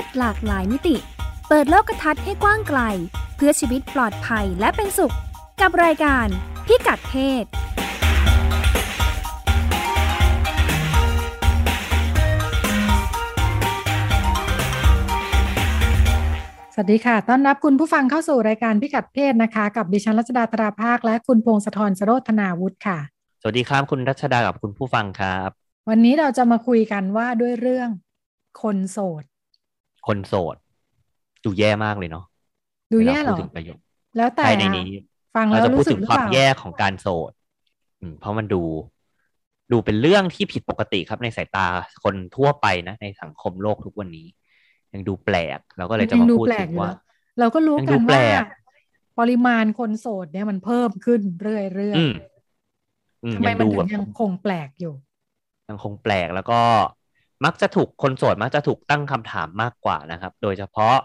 ศหลากหลายมิติ เปิดโลกทัศน์ให้กว้างไกล เพื่อชีวิตปลอดภัยและเป็นสุข กับรายการพิกัดเพศสวัสดีค่ะ ต้อนรับคุณผู้ฟังเข้าสู่รายการพิกัดเพศนะคะ กับดิฉันรัชดาตราภาค และคุณพงศธรสโรธนาวุฒิค่ะ สวัสดีครับคุณรัชดากับคุณผู้ฟังครับ วันนี้เราจะมาคุยกันว่าด้วยเรื่องคนโสด คนโสด ดูแย่มากเลยเนาะดูแย่เหรอเวลาพูดถึงประโยคแล้วแต่ใช่ในนี้ ฟังเราแล้วจะพูดรู้สึถึกงหรือควาเปมล่าแย่ของการโสด อืม เพราะมันดู ดูเป็นเรื่องที่ผิดปกติครับในสายตาคนทั่วไปนะ ในสังคมโลกทุกวันนี้ ยังดูแปลกเราก็เลยจะยังมาดูพูดแปลถึกงอยู่ว่าแล้วเราก็รู้ยังกัดูนแปลว่ากปริมาณคนโสดเนี่ยมันเพิ่มขึ้นเรื่อยอืมอืมๆทำไมยังมันดูถึแบงบยังคงแปลกอยู่ ยังคงแปลกแล้วก็ มักจะถูกคนโสดมักจะถูกตั้งคำถามมากกว่านะครับ โดยเฉพาะ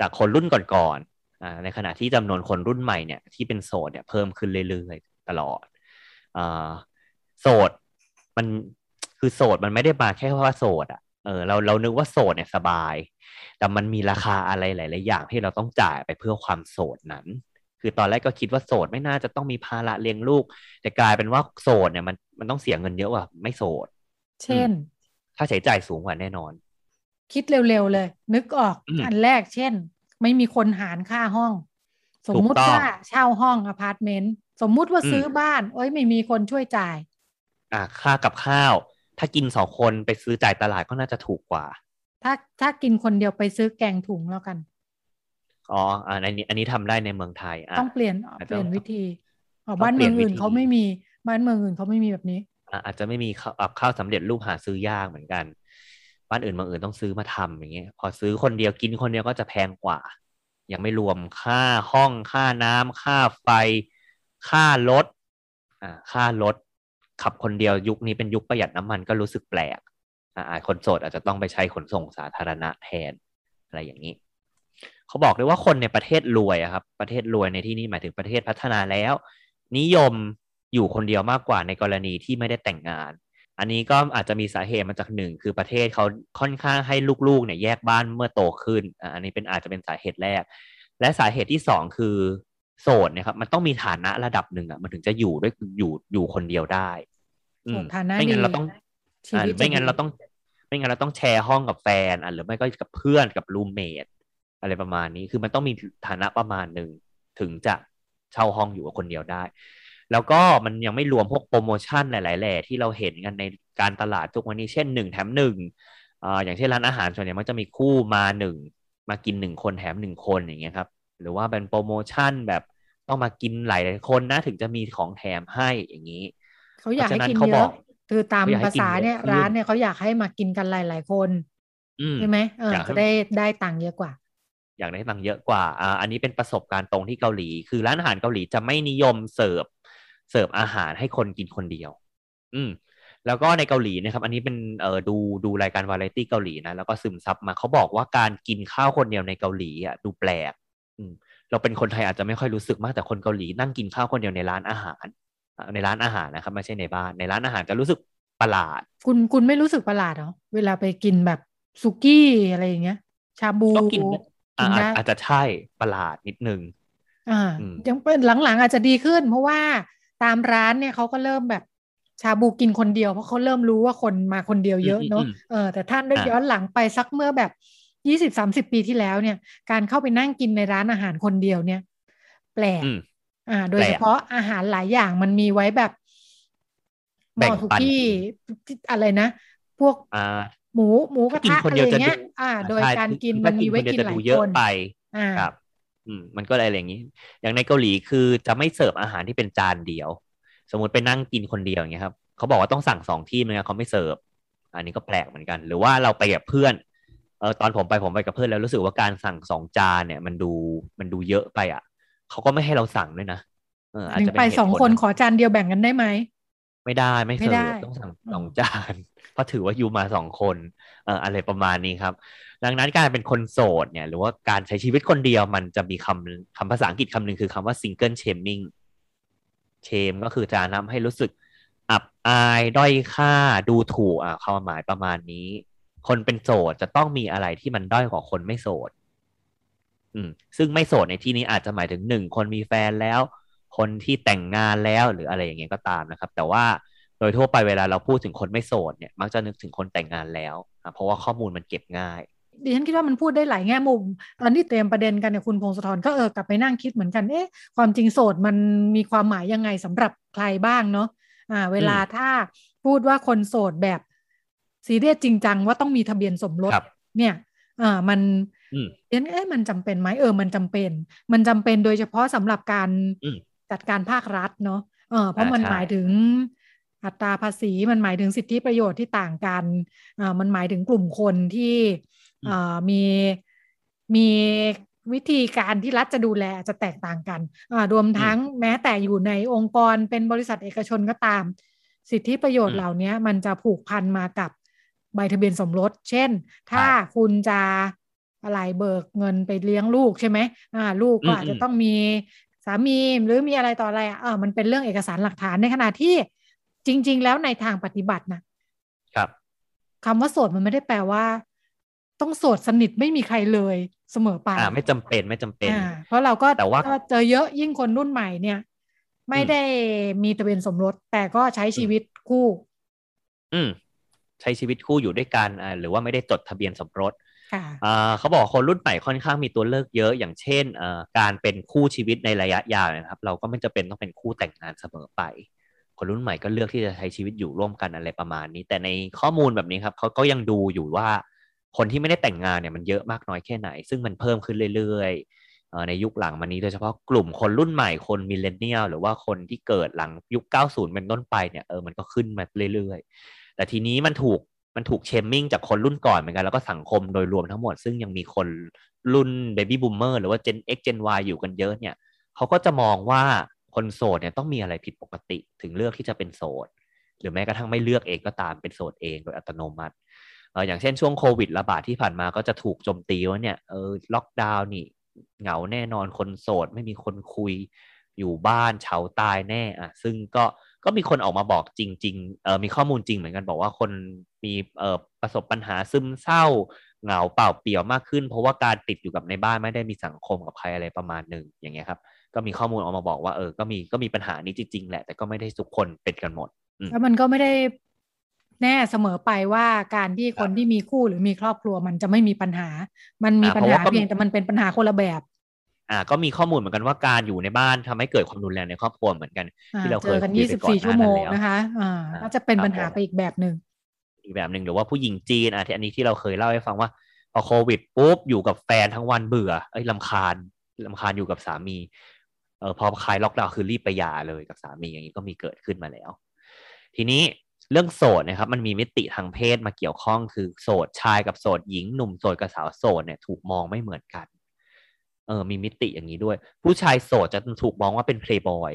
จากคนรุ่นก่อนๆในขณะที่จำนวนคนรุ่นใหม่เนี่ยที่เป็นโสดเนี่ยเพิ่มขึ้นเรื่อยๆตลอดอโสดมันคือโสดมันไม่ได้มาแค่ว่าโสดอะเออเราเรานึกว่าโสดเนี่ยสบาย แต่มันมีราคาอะไรหลาย ๆ อย่างที่เราต้องจ่ายไปเพื่อความโสดนั้น คือตอนแรกก็คิดว่าโสดไม่น่าจะต้องมีภาระเลี้ยงลูก แต่กลายเป็นว่าโสดเนี่ยมันมันต้องเสียเงินเยอะกว่าไม่โสด เช่น ค่าใช้จ่ายสูงกว่าแน่นอน คิดเร็วๆเลย นึกออกอืมอันแรกเช่น ไม่มีคนหารค่าห้อง สมมุติถูกต้องว่าเช่าห้องอพาร์ตเมนต์สมมุติว่าอืมซื้อบ้าน เอ้ยไม่มีคนช่วยจ่าย อ่าค่ากับข้าว ถ้ากินสองคนไปซื้อจ่ายตลาดก็น่าจะถูกกว่า ถ้าถ้ากินคนเดียวไปซื้อแกงถุงแล้วกันอ๋ออ่าอันนี้อันนี้ทำได้ในเมืองไทยอะต้องเปลี่ยนอาจจะเปลี่ยนวิธีอ๋อต้องบ้านเมืองเปลี่ยนอื่นวิธีเขาไม่มีบ้านเมืองอื่นเขาไม่มีแบบนี้ อาจจะไม่มีข้าวข้าวสำเร็จรูปหาซื้อยากเหมือนกัน บ้านอื่นบางอื่นต้องซื้อมาทำอย่างเงี้ย พอซื้อคนเดียวกินคนเดียวก็จะแพงกว่า ยังไม่รวมค่าห้องค่าน้ำค่าไฟ ค่ารถอ่าค่ารถขับคนเดียวยุคนี้เป็นยุคประหยัดน้ำมันก็รู้สึกแปลกอ่าคนโสดอาจจะต้องไปใช้ขนส่งสาธารณะแทนอะไรอย่างนี้เขาบอกเลยว่าคนในประเทศรวยครับ ประเทศรวยในที่นี้หมายถึงประเทศพัฒนาแล้ว นิยม อยู่คนเดียวมากกว่าในกรณีที่ไม่ได้แต่งงาน อันนี้ก็อาจจะมีสาเหตุมาจากหนึ่งคือประเทศเขาค่อนข้างให้ลูกๆเนี่ยแยกบ้านเมื่อโตขึ้นอ่าอันนี้เป็นอาจจะเป็นสาเหตุแรก และสาเหตุที่สองคือโสดเนี่ยครับมันต้องมีฐานะระดับหนึ่งอะมันถึงจะอยู่ด้วยอยู่อยู่คนเดียวได้อืมโสดฐานะไม่งั้นดีเราต้องชีอ่าวิตไม่งั้นจะดีเราต้อง ไม่งั้นเราต้องแชร์ห้องกับแฟนอะหรือไม่ก็กับเพื่อนกับรูมเมทอะไรประมาณนี้คือมันต้องมีฐานะประมาณหนึ่งถึงจะเช่าห้องอยู่กับคนเดียวได้ แล้วก็มันยังไม่รวมพวกโปรโมชั่นหลายๆแหล่ที่เราเห็นกันในการตลาดทุกวันนี้เช่นหนึ่งแถมหนึ่งอ่าอย่างเช่นร้านอาหารส่วนใหญ่มันจะมีคู่มาหนึ่งมากินหนึ่งคนแถมหนึ่งคนอย่างเงี้ยครับหรือว่าเป็นโปรโมชั่นแบบต้องมากินหลายๆคนนะถึงจะมีของแถมให้อย่างนี้เขาอยากให้เพราะฉะนั้นกินเขาเยบออะกคือตามเขาอยากให้ภาษากินเยอะเนี่ยขึ้นร้านเนี่ยเขาอยากให้มากินกันหลาย ๆ คนอืมใช่ไหมเอออยากให้จะได้ได้ตังค์เยอะกว่า อยากได้ตังค์เยอะกว่าอ่าอันนี้เป็นประสบการณ์ตรงที่เกาหลี คือร้านอาหารเกาหลีจะไม่นิยมเสิร์ฟ เสิร์ฟอาหารให้คนกินคนเดียว อืมแล้วก็ในเกาหลีนะครับ อันนี้เป็นเอ่อดูดูรายการวาไรตี้เกาหลีนะแล้วก็ซึมซับมาเขาบอกว่าการกินข้าวคนเดียวในเกาหลีอะดูแปลก อืมเราเป็นคนไทยอาจจะไม่ค่อยรู้สึกมากแต่คนเกาหลีนั่งกินข้าวคนเดียวในร้านอาหารอ่าในร้านอาหารนะครับไม่ใช่ในบ้านในร้านอาหารจะรู้สึกประหลาด คุณคุณไม่รู้สึกประหลาดเหรอเวลาไปกินแบบสุกี้อะไรอย่างเงี้ย ชาบูก็กินอ่าได้อาจจะใช่ประหลาดนิดนึงอ่าอืมยังเป็นหลังๆอาจจะดีขึ้น เพราะว่า ตามร้านเนี่ยเขาก็เริ่มแบบชาบูกินคนเดียวเพราะเขาเริ่มรู้ว่าคนมาคนเดียวเยอะเนอะอืมอืมเออแต่ท่านได้อะย้อนหลังไปสักเมื่อแบบยี่สิบสามสิบปีที่แล้วเนี่ย การเข้าไปนั่งกินในร้านอาหารคนเดียวเนี่ย แปลกอืมอ่า โดยแปลกเฉพาะอาหารหลายอย่างมันมีไว้แบบหแบ่ม้องสุปันกี้อะไรนะ พวกอ่าหมูหมูกระกินทะคนอะไรเดียวอจะย่างเงี้ยดูอ่า โดยใช่การกินคือมันถ้ามีไว้คเดีกินจะหลาดูยเยอะคนไปอ่าครับ อืมมันก็อะไรอย่างนี้ อย่างในเกาหลีคือจะไม่เสิร์ฟอาหารที่เป็นจานเดียว สมมติไปนั่งกินคนเดียวอย่างเงี้ยครับเขาบอกว่าต้องสั่งสองที่ไม่งั้นเขาไม่เสิร์ฟอันนี้ก็แปลกเหมือนกัน หรือว่าเราไปกับเพื่อนเออตอนผมไปผมไปกับเพื่อนแล้วรู้สึกว่าการสั่งสองจานเนี่ย มันดูมันดูเยอะไปอะเขาก็ไม่ให้เราสั่งด้วยนะเอออาจหนึ่งจะเป็นไปเหตุสองผลคนนะขอจานเดียวแบ่งกันได้ไหมไม่ได้ไม่ไม่เสิได้ร์ฟต้องสั่งอืมสองจานเพราะถือว่าอยู่มาสองคนเอ่ออะไรประมาณนี้ครับ ดังนั้นการเป็นคนโสดเนี่ย หรือว่าการใช้ชีวิตคนเดียวมันจะมีคำคำภาษาอังกฤษคำหนึ่งคือคำว่า single shaming shame ก็คือจะนำให้รู้สึกอับอายด้อยค่าดูถูกอะความหมายประมาณนี้ คนเป็นโสดจะต้องมีอะไรที่มันด้อยกว่าคนไม่โสด อืม ซึ่งไม่โสดในที่นี้อาจจะหมายถึงหนึ่งคนมีแฟนแล้ว คนที่แต่งงานแล้วหรืออะไรอย่างเงี้ยก็ตามนะครับ แต่ว่าโดยทั่วไปเวลาเราพูดถึงคนไม่โสดเนี่ย มักจะนึกถึงคนแต่งงานแล้วเพราะว่าข้อมูลมันเก็บง่าย ดิฉันคิดว่ามันพูดได้หลายแง่มุม ตอนที่เตรียมประเด็นกันเนี่ยคุณพงศธรก็เออกลับไปนั่งคิดเหมือนกันเอ๊ะความจริงโสดมันมีความหมายยังไงสำหรับใครบ้างเนาะอ่า เวลาถ้าพูดว่าคนโสดแบบซีเรียสจริงจังว่าต้องมีทะเบียนสมรสเนี่ยอ่ามันเอ๊ะเอ๊ะมันจำเป็นไหมเออมันจำเป็น มันจำเป็นโดยเฉพาะสำหรับการจัดการภาครัฐเนาะเออเพราะมันหมายถึงอัตราภาษีมันหมายถึงสิทธิประโยชน์ที่ต่างกันอ่ามันหมายถึงกลุ่มคนที่ มีมีวิธีการที่รัฐจะดูแลจะแตกต่างกัน รวมทั้งแม้แต่อยู่ในองค์กรเป็นบริษัทเอกชนก็ตาม สิทธิประโยชน์เหล่านี้มันจะผูกพันมากับใบทะเบียนสมรส เช่น ถ้าคุณจะอะไรเบิกเงินไปเลี้ยงลูกใช่ไหมอ่า ลูกก็อาจจะต้องมีสามีหรือมีอะไรต่ออะไรอะมันเป็นเรื่องเอกสารหลักฐานในขณะที่จริง ๆ แล้วในทางปฏิบัตินะครับคำว่าโสดมันไม่ได้แปลว่า ต้องโสดสนิทไม่มีใครเลยเสมอไปอ่าไม่จำเป็นไม่จำเป็น เพราะเราก็แต่ว่าเจอเยอะยิ่งคนรุ่นใหม่เนี่ย ไม่ได้มีทะเบียนสมรส แต่ก็ใช้ชีวิตคู่ อืม ใช้ชีวิตคู่อยู่ด้วยกันอ่าหรือว่าไม่ได้จดทะเบียนสมรสอ่าเขาบอกคนรุ่นใหม่ค่อนข้างมีตัวเลือกเยอะ อย่างเช่นอ่าการเป็นคู่ชีวิตในระยะยาวนะครับ เราก็ไม่จะเป็นต้องเป็นคู่แต่งงานเสมอไป คนรุ่นใหม่ก็เลือกที่จะใช้ชีวิตอยู่ร่วมกันอะไรประมาณนี้ แต่ในข้อมูลแบบนี้ครับเขาก็ยังดูอยู่ว่า คนที่ไม่ได้แต่งงานเนี่ยมันเยอะมากน้อยแค่ไหน ซึ่งมันเพิ่มขึ้นเรื่อยๆในยุคหลังมานี้โดยเฉพาะกลุ่มคนรุ่นใหม่คน millennial หรือว่าคนที่เกิดหลังยุค 90 เป็นต้นไปเนี่ยเออมันก็ขึ้นมาเรื่อยๆ แต่ทีนี้มันถูกมันถูก shaming จากคนรุ่นก่อนเหมือนกันแล้วก็สังคมโดยรวมทั้งหมด ซึ่งยังมีคนรุ่น baby boomer หรือว่า Gen X Gen Y อยู่กันเยอะเนี่ยเขาก็จะมองว่าคนโสดเนี่ยต้องมีอะไรผิดปกติถึงเลือกที่จะเป็นโสด หรือแม้กระทั่งไม่เลือกเองก็ตามเป็นโสดเองโดยอัตโนมัติ อย่างเช่นช่วงโควิดระบาดที่ผ่านมาก็จะถูกโจมตีว่าเนี่ยเออล็อกดาวน์นี่เหงาแน่นอนคนโสด ไม่มีคนคุยอยู่บ้านเฉาตายแน่อะซึ่งก็ก็มีคนออกมาบอกจริงๆเออมีข้อมูลจริงเหมือนกันบอกว่าคนมีเออประสบปัญหาซึมเศร้าเหงาเปล่าเปลี่ยวมากขึ้น เพราะว่าการติดอยู่กับในบ้านไม่ได้มีสังคมกับใครอะไรประมาณหนึ่งอย่างเงี้ยครับ ก็มีข้อมูลออกมาบอกว่าเออก็มีก็มีปัญหานี้จริงๆแหละแต่ก็ไม่ได้ทุกคนเป็นกันหมดแล้วมันก็ไม่ได้ แน่เสมอไปว่าการที่คนที่มีคู่หรือมีครอบครัวมันจะไม่มีปัญหา มันมีปัญหาเพียงแต่มันเป็นปัญหาคนละแบบ อ่า ก็มีข้อมูลเหมือนกันว่าการอยู่ในบ้านทำให้เกิดความรุนแรงในครอบครัวเหมือนกัน ที่เราเคยคุยไปก่อนหน้านั้นแล้วนะคะอ่าก็จะเป็นปัญหาไปอีกแบบหนึ่งอีกแบบหนึ่งหรือว่าผู้หญิงจีนอะที่อันนี้ที่เราเคยเล่าให้ฟังว่าพอโควิดปุ๊บอยู่กับแฟนทั้งวันเบื่อเอ้ยลำคาญลำคาญอยู่กับสามีเออพอคลายล็อกดาวน์คือรีบไปหย่าเลยกับสามีอย่างนี้ก็มีเกิดขึ้นมาแล้ว ทีนี้ เรื่องโสดนะครับมันมีมิติทางเพศมาเกี่ยวข้องคือโสดชายกับโสดหญิงหนุ่มโสดกับสาวโสดเนี่ยถูกมองไม่เหมือนกัน เออ มีมิติอย่างนี้ด้วย ผู้ชายโสดจะถูกมองว่าเป็นเพลย์บอย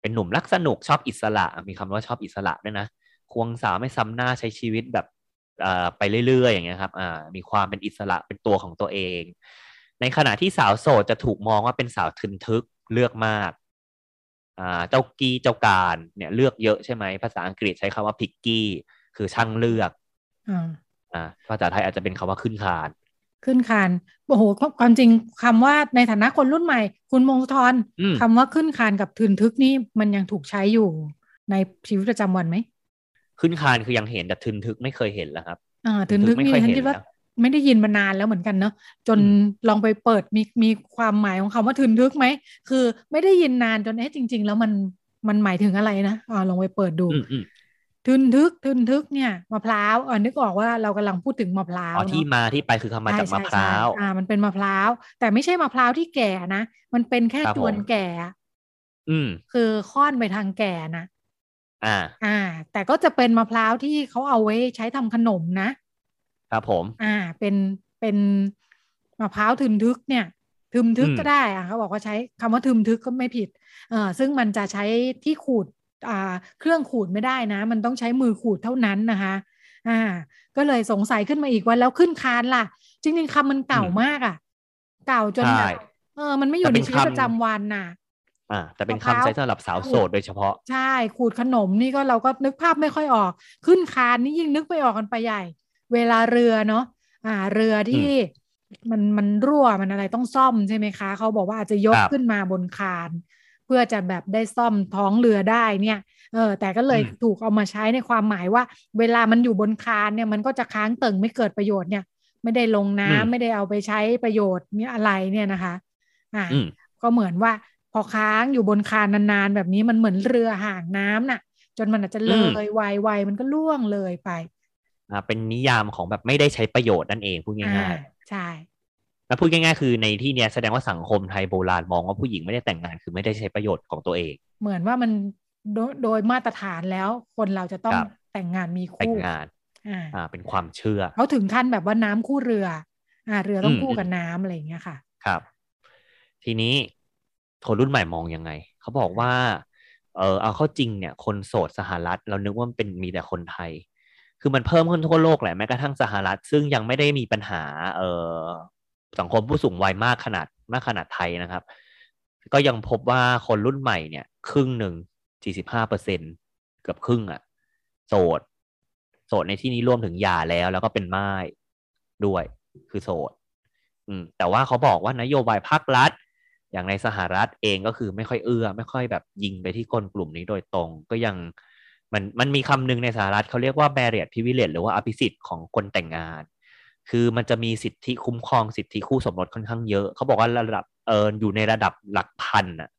เป็นหนุ่มรักสนุกชอบอิสระ มีคำว่าชอบอิสระด้วยนะควงสาวไม่ซ้ำหน้าใช้ชีวิตแบบไปเรื่อยๆ อย่างเงี้ยครับอ่ามีความเป็นอิสระเป็นตัวของตัวเอง ในขณะที่สาวโสดจะถูกมองว่าเป็นสาวทึนทึกเลือกมาก เจ้ากี้เจ้าการเนี่ยเลือกเยอะใช่ไหมภาษาอังกฤษใช้คำว่าพิกกี้คือช่างเลือกอ่าภาษาไทยอาจจะเป็นคำว่าขึ้นคาน ขึ้นคานโอ้โหความจริงคำว่าในฐานะคนรุ่นใหม่ คุณมงคลคำว่าขึ้นคานกับทึนทึกนี่มันยังถูกใช้อยู่ในชีวิตประจำวันไหมขึ้นคานคือยังเห็นแต่ทึนทึกไม่เคยเห็นแล้วครับอ่าทึนทึกนี่ฉันคิดว่า ไม่ได้ยินมานานแล้วเหมือนกันเนาะจนลองไปเปิดมีมีความหมายของคำว่าทึนทึกไหม คือไม่ได้ยินนานจนเอ๊ะจริง ๆ แล้วมันมันหมายถึงอะไรนะอ่าลองไปเปิดดูทึนทึกทึนทึกเนี่ยมะพร้าวอ่านึกออกว่าเรากำลังพูดถึงมะพร้าวอ๋อที่มาที่ไปคือคำมาจากมะพร้าวอ่า มันเป็นมะพร้าว แต่ไม่ใช่มะพร้าวที่แก่นะมันเป็นแค่จวนแก่ อืม คือค่อนไปทางแก่นะอ่า อ่า แต่ก็จะเป็นมะพร้าวที่เขาเอาไว้ใช้ทำขนมนะ ครับผม อ่า เป็นเป็นมะพร้าวทึมทึกเนี่ย ทึมทึกก็ได้อะเขาบอกว่าใช้คำว่าทึมทึกก็ไม่ผิด เออซึ่งมันจะใช้ที่ขูดอ่าเครื่องขูดไม่ได้นะ มันต้องใช้มือขูดเท่านั้นนะคะ อ่า ก็เลยสงสัยขึ้นมาอีกว่าแล้วขึ้นคานล่ะ จริงๆคำมันเก่ามากอะ เก่าจนแบบเออ มันไม่อยู่ในชีวิตประจำวันน่ะอ่าแต่เป็นคำใช้สำหรับสาวโสดโดยเฉพาะ ใช่ ขูดขนมนี่ก็เราก็นึกภาพไม่ค่อยออก ขึ้นคานนี่ยิ่งนึกไม่ออกกันไปใหญ่ เวลาเรือเนาะอ่าเรือที่มันมันรั่วมันอะไรต้องซ่อมใช่ไหมคะ เขาบอกว่าอาจจะยกขึ้นมาบนคาน เพื่อจะแบบได้ซ่อมท้องเรือได้เนี่ยเออแต่ก็เลยถูกเอามาใช้ในความหมายว่า เวลามันอยู่บนคานเนี่ยมันก็จะค้างเติ่งไม่เกิดประโยชน์เนี่ย ไม่ได้ลงน้ำไม่ได้เอาไปใช้ประโยชน์เนี่ยอะไรเนี่ยนะคะ อ่าก็เหมือนว่าพอค้างอยู่บนคานนานๆ แบบนี้มันเหมือนเรือห่างน้ำน่ะ จนมันอาจจะเลยไวๆมันก็ล่วงเลยไปอ่า เป็นนิยามของแบบไม่ได้ใช้ประโยชน์นั่นเองพูดง่ายๆใช่แล้วพูดง่ายๆคือในที่เนี้ยแสดงว่าสังคมไทยโบราณมองว่าผู้หญิงไม่ได้แต่งงานคือไม่ได้ใช้ประโยชน์ของตัวเอง เหมือนว่ามันโดยมาตรฐานแล้วคนเราจะต้องแต่งงานมีคู่แต่งงานอ่าเป็นความเชื่อเขาถึงขั้นแบบว่าน้ำคู่เรือ อ่า เรือต้องคู่กับน้ำอะไรอย่างเงี้ยค่ะ ครับ ทีนี้คนรุ่นใหม่มองยังไง เขาบอกว่า เออเอาเข้าจริงเนี่ย คนโสดสหรัฐ เรานึกว่ามันเป็นมีแต่คนไทย คือมันเพิ่มขึ้นทั่วโลกแหละแม้กระทั่งสหรัฐ ซึ่งยังไม่ได้มีปัญหาเออสังคมผู้สูงวัยมากขนาดมากขนาดไทยนะครับ ก็ยังพบว่าคนรุ่นใหม่เนี่ย ครึ่งหนึ่งสี่สิบห้าเปอร์เซ็นเกือบครึ่งอะโสด โสดในที่นี้รวมถึงหย่าแล้ว แล้วก็เป็นไม้ด้วย คือโสด อืม แต่ว่าเขาบอกว่านโยบายภาครัฐ อย่างในสหรัฐเองก็คือไม่ค่อยเอื้อ ไม่ค่อยแบบยิงไปที่คนกลุ่มนี้โดยตรง ก็ยัง มันมันมีคำนึงในสหรัฐเขาเรียกว่า barrier privilege หรือว่าอภิสิทธิ์ของคนแต่งงาน คือมันจะมีสิทธิคุ้มครองสิทธิคู่สมรสค่อนข้างเยอะ เขาบอกว่าระดับเอออยู่ในระดับหลักพันอะ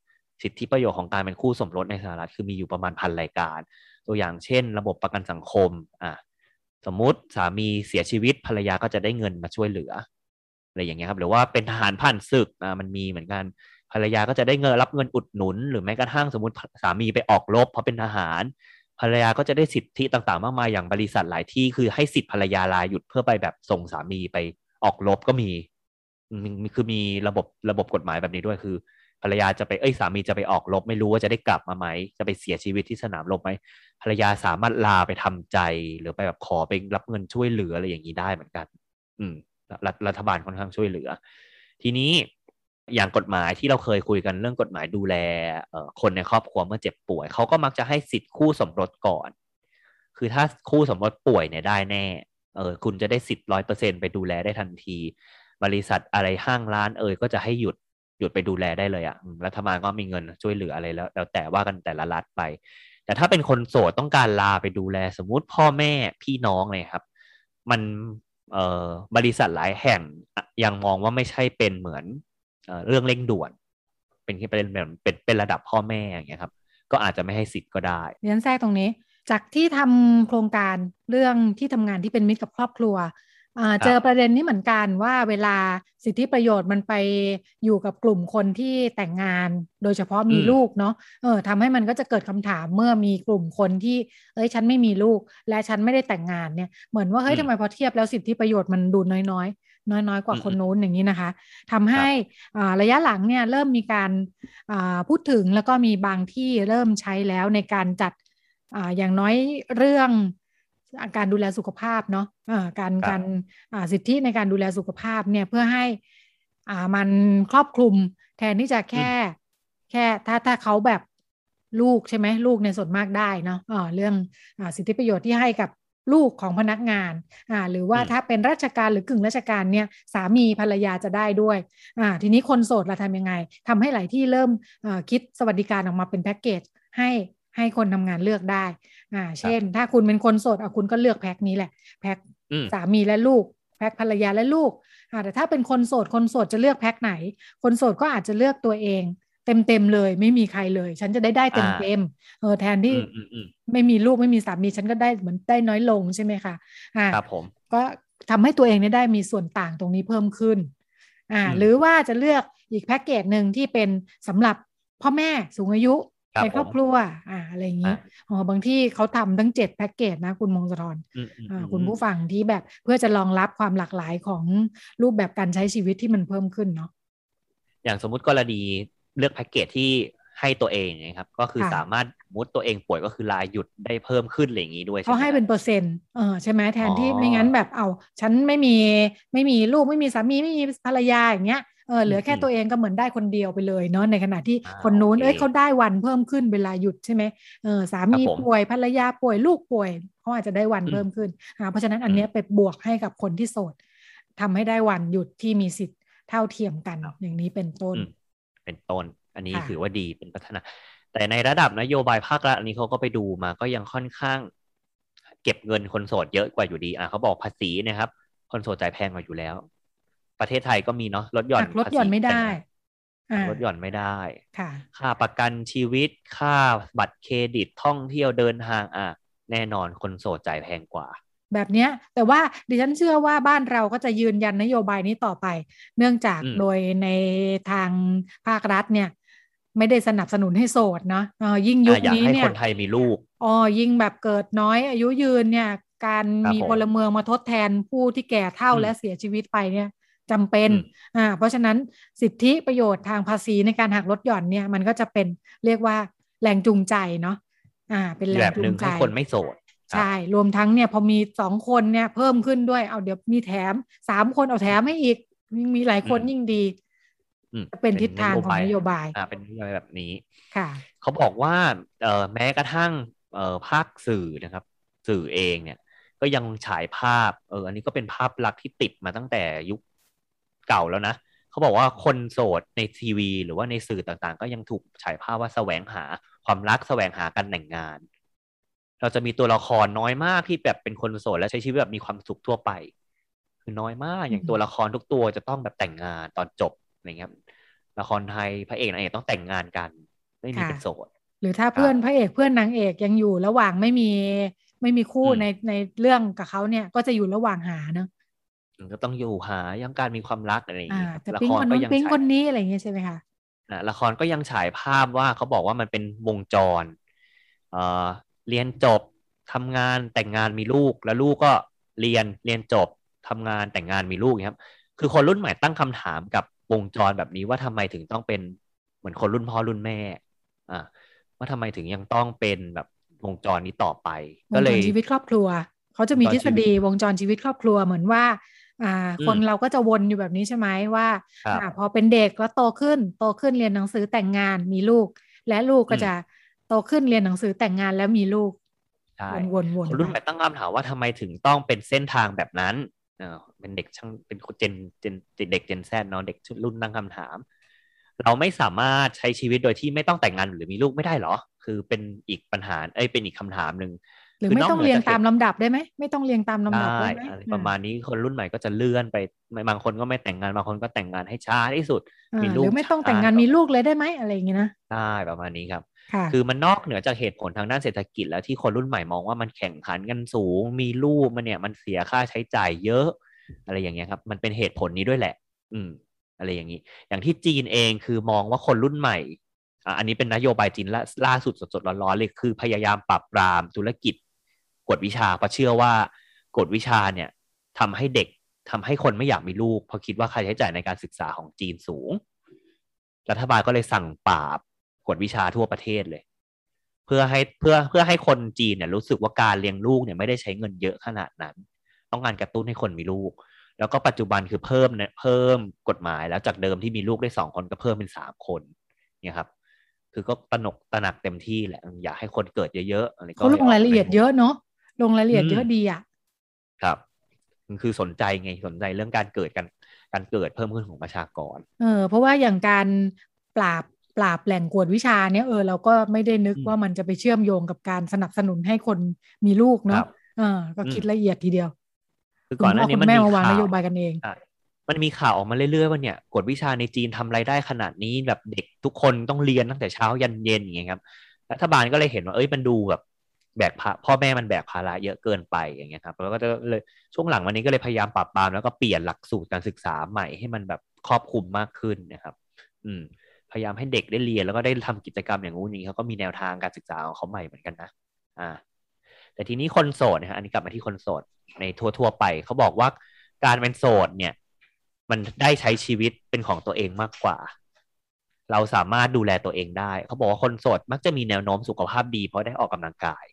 สิทธิประโยชน์ของการเป็นคู่สมรสในสหรัฐคือมีอยู่ประมาณพันรายการ ตัวอย่างเช่น ระบบประกันสังคมอะสมมุติสามีเสียชีวิตภรรยาก็จะได้เงินมาช่วยเหลืออะไรอย่างเงี้ยครับหรือว่าเป็นทหารผ่านศึกอะมันมีเหมือนกันภรรยาก็จะได้เงินรับเงินอุดหนุน หรือแม้กระทั่งสมมติสามีไปออกรบเพราะเป็นทหาร ภรรยาก็จะได้สิทธิต่างๆ มากมายอย่างบริษัทหลายที่คือให้สิทธิภรรยาลาหยุดเพื่อไปแบบส่งสามีไปออกรบก็มีคือมีระบบระบบกฎหมายแบบนี้ด้วยคือ ภรรยาจะไปเอ้ยสามีจะไปออกรบไม่รู้ว่าจะได้กลับมาไหมจะไปเสียชีวิตที่สนามรบไหมภรรยาสามารถลาไปทำใจ หรือไปแบบขอไปรับเงินช่วยเหลืออะไรอย่างนี้ได้เหมือนกัน อืมรัฐบาลค่อนข้างช่วยเหลือ ทีนี้ อย่างกฎหมายที่เราเคยคุยกันเรื่องกฎหมายดูแลคนในครอบครัวเมื่อเจ็บป่วยเขาก็มักจะให้สิทธิ์คู่สมรสก่อน คือถ้าคู่สมรสป่วยเนี่ยได้แน่เออคุณจะได้สิทธิ์ร้อยเปอร์เซ็นไปดูแลได้ทันที บริษัทอะไรห้างร้านเอ่ยก็จะให้หยุดหยุดไปดูแลได้เลยอะ่ะรัฐบาลก็มีเงินช่วยเหลืออะไรแล้ว แล้วแต่ว่ากันแต่ละรัฐไป แต่ถ้าเป็นคนโสดต้องการลาไปดูแล สมมุติพ่อแม่พี่น้องเลยครับ มันเอ่อบริษัทหลายแห่งยังมองว่าไม่ใช่เป็นเหมือน เรื่องเร่งด่วน เป็นแค่ประเด็นแบบเป็นเป็นระดับพ่อแม่อย่างเงี้ยครับ ก็อาจจะไม่ให้สิทธิ์ก็ได้เรียนแทรกตรงนี้ จากที่ทำโครงการเรื่องที่ทำงานที่เป็นมิตรกับครอบครัวเจอประเด็นนี้เหมือนกันว่าเวลาสิทธิประโยชน์มันไปอยู่กับกลุ่มคนที่แต่งงาน โดยเฉพาะมีลูกเนาะเออทำให้มันก็จะเกิดคำถามเมื่อมีกลุ่มคนที่ เอ้ยฉันไม่มีลูก และฉันไม่ได้แต่งงานเนี่ยเหมือนว่าเฮ้ยทำไมพอเทียบแล้วสิทธิประโยชน์มันดูน้อยๆ น้อยๆ กว่าคนนู้นอย่างนี้นะคะทำให้ระยะหลังเนี่ยเริ่มมีการพูดถึงแล้วก็มีบางที่เริ่มใช้แล้วในการจัดออย่างน้อยเรื่องการดูแลสุขภาพเนาะะการการสิทธิในการดูแลสุขภาพเนี่ยเพื่อให้อ่ามันครอบคลุมแทนที่จะแค่แค่ถ้าถ้าเขาแบบลูกใช่ไหมลูกในส่วนมากได้เนาะะเรื่องอสิทธิประโยชน์ที่ให้กับ ลูกของพนักงานอ่าหรือว่าถ้าเป็นราชการหรือกึ่งราชการเนี่ยสามีภรรยาจะได้ด้วยอ่าทีนี้คนโสดเราทำยังไงทำให้หลายที่เริ่มคิดสวัสดิการออกมาเป็นแพ็กเกจให้ให้คนทำงานเลือกได้อ่าเช่น ถ้าคุณเป็นคนโสดอะคุณก็เลือกแพ็กนี้แหละแพ็กสามีและลูกแพ็กภรรยาและลูกอ่าแต่ถ้าเป็นคนโสดคนโสดจะเลือกแพ็กไหน คนโสดก็อาจจะเลือกตัวเอง เต็มเต็มเลย ไม่มีใครเลย ฉันจะได้ได้เต็มเต็มเออแทนที่ไม่มีลูกไม่มีสามีฉันก็ได้เหมือนได้น้อยลงใช่ไหมคะอ่าครับผมก็ทำให้ตัวเองเนี่ยได้มีส่วนต่างตรงนี้เพิ่มขึ้นอ่าหรือว่าจะเลือกอีกแพ็กเกจหนึ่งที่เป็นสำหรับพ่อแม่สูงอายุในครอบครัวอ่าอะไรอย่างนี้อ๋อบางที่เขาทำทั้งเจ็ดแพ็กเกจนะ คุณมงคลอ่าคุณผู้ฟังที่แบบเพื่อจะรองรับความหลากหลายของรูปแบบการใช้ชีวิตที่มันเพิ่มขึ้นเนาะอย่างสมมุติกรณี เลือกแพ็กเกจที่ให้ตัวเองนะครับ ก็คือสามารถมุดตัวเองป่วยก็คือลายหยุดได้เพิ่มขึ้นอะไรอย่างนี้ด้วยเขาให้เป็นเปอร์เซ็นต์เออใช่ไหมแทนที่ไม่งั้นแบบเอาฉันไม่มีไม่มีลูกไม่มีสามีไม่มีภรรยาอย่างเงี้ยเออเหลือแค่อืมตัวเองก็เหมือนได้คนเดียวไปเลยเนาะในขณะที่อ่าคนนู้นโอเคเอ้ยเขาได้วันเพิ่มขึ้นเวลาหยุดใช่ไหมเออสามีครับผมป่วยภรรยาป่วยลูกป่วยเขาอาจจะได้วันอืมเพิ่มขึ้นอ่าเพราะฉะนั้นอันเนี้ยไปบวกให้กับคนที่โสดทำให้ได้วันหยุดที่มีสิทธิ์เท่าเทียมกันอย่างนี้เป็นต้นอืม เป็นต้น อันนี้ค่ะถือว่าดีเป็นพัฒนา แต่ในระดับนโยบายภาครัฐอันนี้เขาก็ไปดูมาก็ยังค่อนข้าง เก็บเงินคนโสดเยอะกว่าอยู่ดีอะเขาบอกภาษีนะครับ คนโสดจ่ายแพงกว่าอยู่แล้ว ประเทศไทยก็มีเนาะลดหย่อนหักลดหย่อนไม่ได้ภาษีอ่าลดหย่อนไม่ได้ค่ะค่าประกันชีวิตค่าบัตรเครดิตท่องเที่ยวเดินทางอะแน่นอนคนโสดจ่ายแพงกว่า แบบเนี้ยแต่ว่าดิฉันเชื่อว่าบ้านเราก็จะยืนยันนโยบายนี้ต่อไป เนื่องจากอืมโดยในทางภาครัฐเนี่ย ไม่ได้สนับสนุนให้โสดเนาะเออยิ่งยุคอะอยากนี้ให้เนี่คยนไทยมีลูกอ๋อยิ่งแบบเกิดน้อย อายุยืนเนี่ย การครับมีผมพลเมืองมาทดแทนผู้ที่แก่เฒ่าอืมและเสียชีวิตไปเนี่ยจำเป็นอืมอ่า เพราะฉะนั้นสิทธิประโยชน์ทางภาษีในการหักลดหย่อนเนี่ย มันก็จะเป็นเรียกว่าแรงจูงใจเนาะ อ่า เป็นแรแบงบจูหนึ่งงใจให้คนไม่โสด ใช่ รวมทั้งเนี่ยพอมีสองคนเนี่ยเพิ่มขึ้นด้วย เอาเดี๋ยวมีแถมสามคนเอาแถมให้อีกยิ่งมีหลายคนอืมยิ่งดีอืมเป็นทิศทางของนโยบายอ่าเป็นนโยบายแบบนี้ค่ะ เขาบอกว่าเอ่อแม้กระทั่งเอ่อภาคสื่อนะครับ สื่อเองเนี่ย ก็ยังฉายภาพเอออันนี้ก็เป็นภาพลักษณ์ที่ติดมาตั้งแต่ยุคเก่าแล้วนะเขาบอกว่าคนโสดในทีวี หรือว่าในสื่อต่างๆ ก็ยังถูกฉายภาพว่าแสวงหาความรักแสวงหาการแต่งงาน เราจะมีตัวละครน้อยมากที่แบบเป็นคนโสดและใช้ชีวิตแบบมีความสุขทั่วไป คือน้อยมากอย่างอืมตัวละครทุกตัวจะต้องแบบแต่งงานตอนจบอะไรเงี้ยละครไทยพระเอกนางเอกต้องแต่งงานกัน ไม่มีเป็นโสดหรือถ้าเพื่อนพระเอกเพื่อนนางเอกยังอยู่ระหว่างไม่มีไม่มีคู่อืมในในเรื่องกับเขาเนี่ยก็จะอยู่ระหว่างหาเนอะมันก็ต้องอยู่หายังการมีความรักอะไรอย่างอ่าเงี้ยครับจะละปิ๊งคครนก็นู้นยังปิ๊งฉายคนนี้อะไรอย่างเงี้ยใช่ไหมคะนะละครก็ยังฉายภาพว่าเขาบอกว่ามันเป็นวงจรเอ่อ เรียนจบทำงานแต่งงานมีลูก แล้วลูกก็เรียนเรียนจบทำงานแต่งงานมีลูกอย่างเงี้ยครับ คือคนรุ่นใหม่ตั้งคำถามกับวงจรแบบนี้ว่าทำไมถึงต้องเป็นเหมือนคนรุ่นพ่อรุ่นแม่ อ่าว่าทำไมถึงยังต้องเป็นแบบวงจรนี้ต่อไปวก็งเลจรยชีวิตครอบครัว เขาจะมีวงจรทฤษฎีวงจรชีวิตครอบครัวเหมือนว่าอ่าอืมคนเราก็จะวนอยู่แบบนี้ใช่ไหมว่าครับอ่าพอเป็นเด็กแล้วโตขึ้น โตขึ้นเรียนหนังสือแต่งงานมีลูก และลูกก็อืมจะ โตขึ้นเรียนหนังสือแต่งงานแล้วมีลูกใช่วนๆวนคนรุ่นใหม่ตั้งคำถามว่าทำไมถึงต้องเป็นเส้นทางแบบนั้นเออเป็นเด็กช่างเป็นเจนเจนเด็กเจนแซเนาะเด็กรุ่นตั้งคำถาม เราไม่สามารถใช้ชีวิตโดยที่ไม่ต้องแต่งงานหรือมีลูกไม่ได้เหรอ คือเป็นอีกปัญหาเอ้ยเป็นอีกคำถามหนึ่งหรือคืไม่นกต้องหนืเรียงจกตามลำดับได้ไหมไม่ต้องเรียงตามลำดับได้ได้ไหมอะไรประมาณนี้คนรุ่นใหม่ก็จะเลื่อนไปไม่บางคนก็ไม่แต่งงานบางคนก็แต่งงานให้ช้าที่สุดอ่ามีหลูกรือไม่ต้องแต่งงานช้มีลูกเลยได้ไหมอะไรอย่างเงี้ยนะได้ประมาณนี้ครับ คือมันนอกเหนือจากเหตุผลทางด้านเศรษฐกิจ แล้วที่คนรุ่นใหม่มองว่ามันแข่งขันกันสูง มีลูกมันเนี่ยมันเสียค่าใช้จ่ายเยอะ อะไรอย่างเงี้ยครับ มันเป็นเหตุผลนี้ด้วยแหละ อืม อะไรอย่างนี้ อย่างที่จีนเองคือมองว่าคนรุ่นใหม่อันนี้เป็นนโยบายจีนล่าลาสุดสดๆร้อนๆเลยคือพยายามปรับปรามธุรกิจ กฎวิชาเพราะเชื่อว่ากฎวิชาเนี่ยทำให้เด็กทำให้คนไม่อยากมีลูก เพราะคิดว่าค่าใช้จ่ายในการศึกษาของจีนสูง รัฐบาลก็เลยสั่งปราบ กฎวิชาทั่วประเทศเลย เพื่อให้เพื่อเพื่อให้คนจีนเนี่ยรู้สึกว่าการเลี้ยงลูกเนี่ยไม่ได้ใช้เงินเยอะขนาดนั้น ต้องการกระตุ้นให้คนมีลูก แล้วก็ปัจจุบันคือเพิ่มเนี่ยเพิ่มกฎหมายแล้วจากเดิมที่มีลูกได้สองคนก็เพิ่มเป็นสามคนเนี่ยครับ คือก็ตระหนกตระหนักเต็มที่แหละอยากให้คนเกิดเยอะๆอะไรก็เขาลงรายละเอียดเยอะเนาะลงรายละเอียดอืมเยอะดีอะครับมันคือสนใจไงสนใจเรื่องการเกิดการการเกิดเพิ่มขึ้นของประชากร เออเพราะว่าอย่างการปราบ ปราบแหล่งกวดวิชาเนี่ยเออเราก็ไม่ได้นึกอืมว่ามันจะไปเชื่อมโยงกับการสนับสนุนให้คนมีลูกครัเนาะบเออก็คิดอืมละเอียดทีเดียว คือคุณก่อนหพ่น้าอนี้คุมันณแม่มีมาวางข่านวโยบายกันเองอะมันมีข่าวออกมาเรื่อยๆว่าเนี่ยกฎวิชาในจีนทำรายได้ขนาดนี้แบบเด็กทุกคนต้องเรียนตั้งแต่เช้ายันเย็นอย่างเงี้ยครับรัฐบาลก็เลยเห็นว่าเอ้ยมันดูแบบแบกภาพ่อแม่มันแบกภาระเยอะเกินไปอย่างเงี้ยครับแล้วก็จะเลยช่วงหลังวันนี้ก็เลยพยายามปรับปรามแล้วก็เปลี่ยนหลักสูตรการศึกษาใหม่ให้มันแบบครอบคลุมมากขึ้นนะครับ อืม พยายามให้เด็กได้เรียนแล้วก็ได้ทำกิจกรรมอย่างงู้นอย่างนี้เขาก็มีแนวทางการศึกษาของเขาใหม่เหมือนกันนะอ่า แต่ทีนี้คนโสดนะฮะอันนี้กลับมาที่คนโสดในทั่วๆไปเขาบอกว่าการเป็นโสดเนี่ย มันได้ใช้ชีวิตเป็นของตัวเองมากกว่า เราสามารถดูแลตัวเองได้ เขาบอกว่าคนโสดมักจะมีแนวโน้มสุขภาพดีเพราะได้ออกกำลังกาย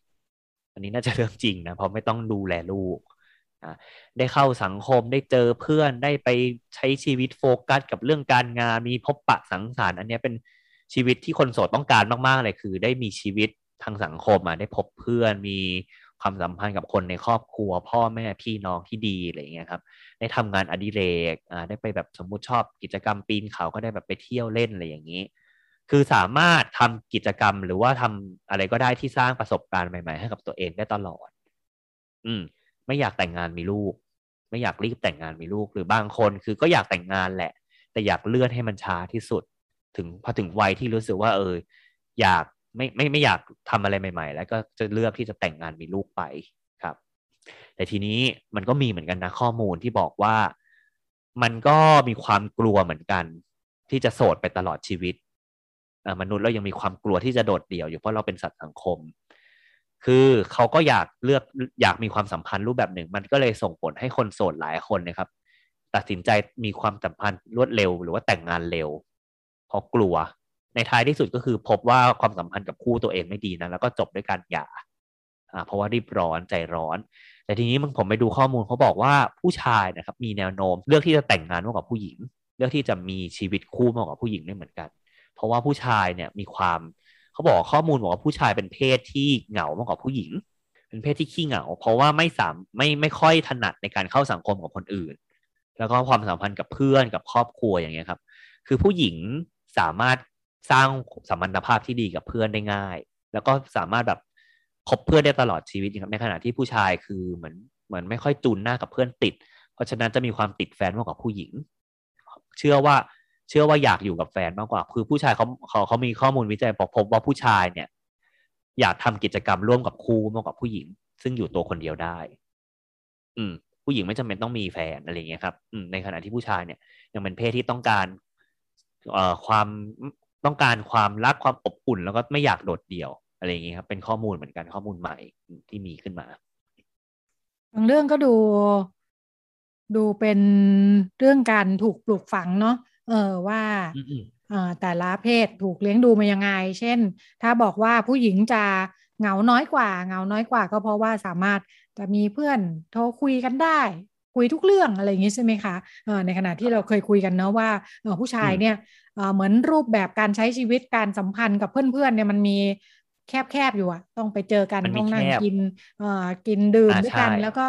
อันนี้น่าจะเรื่องจริงนะเพราะไม่ต้องดูแลลูก ได้เข้าสังคมได้เจอเพื่อนได้ไปใช้ชีวิตโฟกัสกับเรื่องการงานมีพบปะสังสรรค์อันนี้เป็นชีวิตที่คนโสดต้องการมากๆเลยคือ ได้มีชีวิตทางสังคมมาได้พบเพื่อนมีความสัมพันธ์กับคนในครอบครัว พ่อแม่พี่น้องที่ดีอะไรอย่างเงี้ยครับได้ทำงานอดิเรกอ่าได้ไปแบบสมมุติชอบกิจกรรมปีนเขาก็ได้แบบไปเที่ยวเล่นอะไรอย่างนี้ คือสามารถทำกิจกรรมหรือว่าทำอะไรก็ได้ที่สร้างประสบการณ์ใหม่ ๆ ให้กับตัวเองได้ตลอด อืม ไม่อยากแต่งงานมีลูก ไม่อยากรีบแต่งงานมีลูก หรือบางคนคือก็อยากแต่งงานแหละ แต่อยากเลื่อนให้มันช้าที่สุด ถึงพอถึงวัยที่รู้สึกว่า เออ อยากไม่ไม่ไม่อยากทำอะไรใหม่ ๆ แล้วก็จะเลือกที่จะแต่งงานมีลูกไปครับ แต่ทีนี้มันก็มีเหมือนกันนะข้อมูลที่บอกว่ามันก็มีความกลัวเหมือนกัน ที่จะโสดไปตลอดชีวิตมนุษย์เรายังมีความกลัวที่จะโดดเดี่ยวอยู่เพราะเราเป็นสัตว์สังคม คือเขาก็อยากเลือกอยากมีความสัมพันธ์รูปแบบหนึ่ง มันก็เลยส่งผลให้คนโสดหลายคนนะครับ ตัดสินใจมีความสัมพันธ์รวดเร็ว หรือว่าแต่งงานเร็ว เพราะกลัว ในท้ายที่สุดก็คือพบว่าความสัมพันธ์กับคู่ตัวเองไม่ดีนะแล้วก็จบด้วยการหย่าเพราะว่ารีบร้อนใจร้อน แต่ทีนี้มึงผมไปดูข้อมูลเขาบอกว่าผู้ชายนะครับ มีแนวโน้มเลือกที่จะแต่งงานมากกว่าผู้หญิง เลือกที่จะมีชีวิตคู่มากกว่าผู้หญิงได้เหมือนกัน เพราะว่าผู้ชายเนี่ยมีความ เขาบอกข้อมูลบอกว่าผู้ชายเป็นเพศที่เหงามากกว่าผู้หญิง เป็นเพศที่ขี้เหงา เพราะว่าไม่สามไม่ไม่ค่อยถนัดในการเข้าสังคมกับคนอื่น แล้วก็ความสัมพันธ์กับเพื่อนกับครอบครัวอย่างเงี้ยครับ คือผู้หญิงสามารถสร้างสัมพันธภาพที่ดีกับเพื่อนได้ง่าย แล้วก็สามารถแบบคบเพื่อนได้ตลอดชีวิตครับในขณะที่ผู้ชายคือเหมือนเหมือนไม่ค่อยจูนหน้ากับเพื่อนติด เพราะฉะนั้นจะมีความติดแฟนมากกว่าผู้หญิง เชื่อว่า เชื่อว่าอยากอยู่กับแฟนมากกว่า คือผู้ชายเขาเขาเขามีข้อมูลวิจัยบอกพบว่าผู้ชายเนี่ย อยากทำกิจกรรมร่วมกับคู่มากกว่าผู้หญิง ซึ่งอยู่ตัวคนเดียวได้ อืม ผู้หญิงไม่จำเป็นต้องมีแฟนอะไรเงี้ยครับอืมในขณะที่ผู้ชายเนี่ย ยังเป็นเพศที่ต้องการเอ่อความต้องการความรักความอบอุ่น แล้วก็ไม่อยากโดดเดี่ยวอะไรอย่างเงี้ยครับ เป็นข้อมูลเหมือนกันข้อมูลใหม่ที่มีขึ้นมาบางเรื่องก็ดูดูเป็นเรื่องการถูกปลูกฝังเนาะ เออว่าแต่ละเพศถูกเลี้ยงดูมายังไง เช่น ถ้าบอกว่าผู้หญิงจะเหงาน้อยกว่าเหงาน้อยกว่าก็เพราะว่าสามารถจะมีเพื่อนโทรคุยกันได้ คุยทุกเรื่องอะไรอย่างนี้ใช่ไหมคะเออในขณะที่เราเคยคุยกันเนาะว่าเออผู้ชายเนี่ยเออเหมือนรูปแบบการใช้ชีวิตการสัมพันธ์กับเพื่อนๆเนี่ยมันมีแคบๆอยู่อะต้องไปเจอกันต้องนั่งกินเอ่อกินดื่มด้วยกัน แล้วก็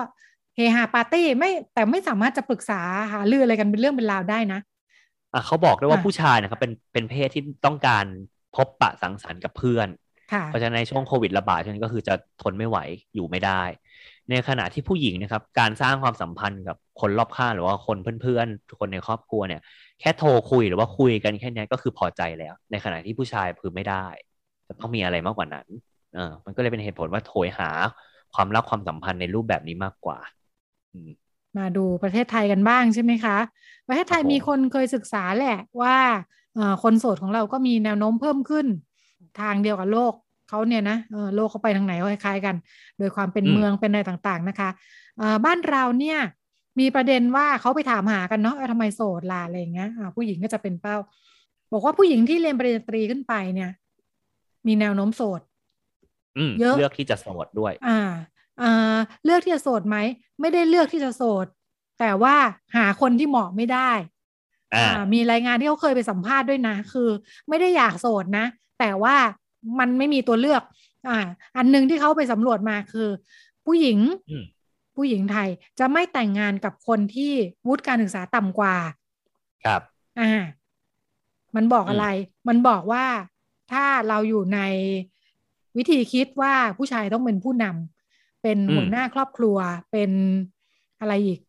เฮฮาปาร์ตี้ไม่แต่ไม่สามารถจะปรึกษาหาเรื่องอะไรกันเป็นเรื่องเป็นราวได้นะ อะเขาบอกด้วยว่าผู้ชายนะครับเป็นเป็นเพศที่ต้องการพบปะสังสรรค์กับเพื่อน เพราะฉะนั้นในช่วงโควิดระบาดช่วงนี้ก็คือจะทนไม่ไหวอยู่ไม่ได้ ในขณะที่ผู้หญิงนะครับ การสร้างความสัมพันธ์กับคนรอบข้างหรือว่าคนเพื่อนๆคนในครอบครัวเนี่ย แค่โทรคุยหรือว่าคุยกันแค่นี้ก็คือพอใจแล้ว ในขณะที่ผู้ชายคือไม่ได้จะต้องมีอะไรมากกว่านั้นเออมันก็เลยเป็นเหตุผลว่าโถยหาความรักความสัมพันธ์ในรูปแบบนี้มากกว่ามาดูประเทศไทยกันบ้างใช่ไหมคะ ประเทศไทยมีคนเคยศึกษาแหละว่าคนโสดของเราก็มีแนวโน้มเพิ่มขึ้น ทางเดียวกับโลกเขาเนี่ยนะโลกเขาไปทางไหนก็คล้ายๆกัน โดยความเป็นเมืองเป็นอะไรต่างๆนะคะบ้านเราเนี่ยมีประเด็นว่าเขาไปถามหากันเนาะทำไมโสดล่ะอะไรอย่างเงี้ยผู้หญิงก็จะเป็นเป้า บอกว่าผู้หญิงที่เรียนปริญญาตรีขึ้นไปเนี่ย มีแนวโน้มโสดเยอะเลือกที่จะโสดด้วย อ่า เลือกที่จะโสดไหม ไม่ได้เลือกที่จะโสด แต่ว่าหาคนที่เหมาะไม่ได้ มีรายงานที่เขาเคยไปสัมภาษณ์ด้วยนะ คือไม่ได้อยากโสดนะ แต่ว่ามันไม่มีตัวเลือก อ่า อันหนึ่งที่เขาไปสำรวจมาคือ ผู้หญิงผู้หญิงไทยจะไม่แต่งงานกับคนที่วุฒิการศึกษาต่ำกว่า ครับ อ่า มันบอกอะไร มันบอกว่าถ้าเราอยู่ในวิธีคิดว่าผู้ชายต้องเป็นผู้นำ เป็นหัวหน้าครอบครัว เป็นอะไรอีก